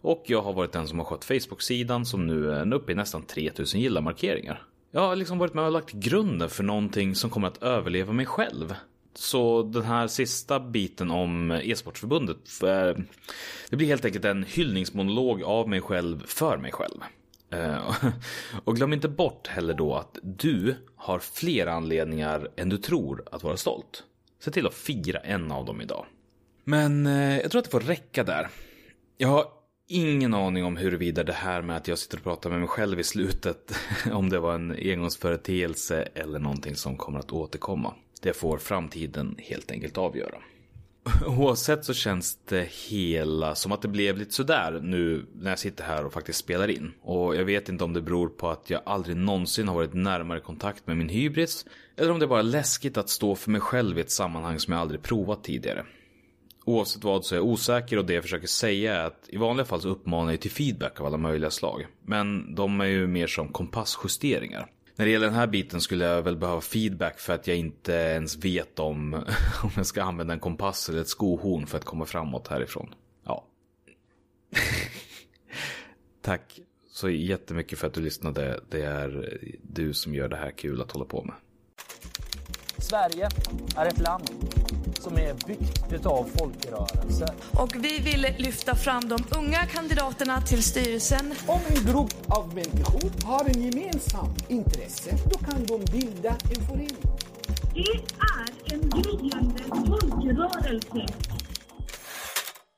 Och jag har varit den som har skött Facebook-sidan som nu är uppe i nästan 3000 gilla-markeringar. Jag har liksom varit med och lagt grunden för någonting som kommer att överleva mig själv. Så den här sista biten om e-sportförbundet, eh, det blir helt enkelt en hyllningsmonolog av mig själv för mig själv. Eh, och glöm inte bort heller då att du har fler anledningar än du tror att vara stolt. Se till att fira en av dem idag. Men eh, jag tror att det får räcka där. Jag har ingen aning om huruvida det här med att jag sitter och pratar med mig själv i slutet, om det var en engångsföreteelse eller någonting som kommer att återkomma. Det får framtiden helt enkelt avgöra. Oavsett så känns det hela som att det blev lite sådär nu när jag sitter här och faktiskt spelar in. Och jag vet inte om det beror på att jag aldrig någonsin har varit närmare kontakt med min hybris. Eller om det är bara läskigt att stå för mig själv i ett sammanhang som jag aldrig provat tidigare. Oavsett vad så är jag osäker och det jag försöker säga är att i vanliga fall så uppmanar jag till feedback av alla möjliga slag. Men de är ju mer som kompassjusteringar. När det gäller den här biten skulle jag väl behöva feedback för att jag inte ens vet om, om jag ska använda en kompass eller ett skohorn för att komma framåt härifrån. Ja. Tack så jättemycket för att du lyssnade. Det är du som gör det här kul att hålla på med. Sverige är ett land som är byggt utav folkrörelser. Och vi vill lyfta fram de unga kandidaterna till styrelsen. Om en grupp av människor har en gemensam intresse, då kan de bilda en förening. Det är en gryende folkrörelse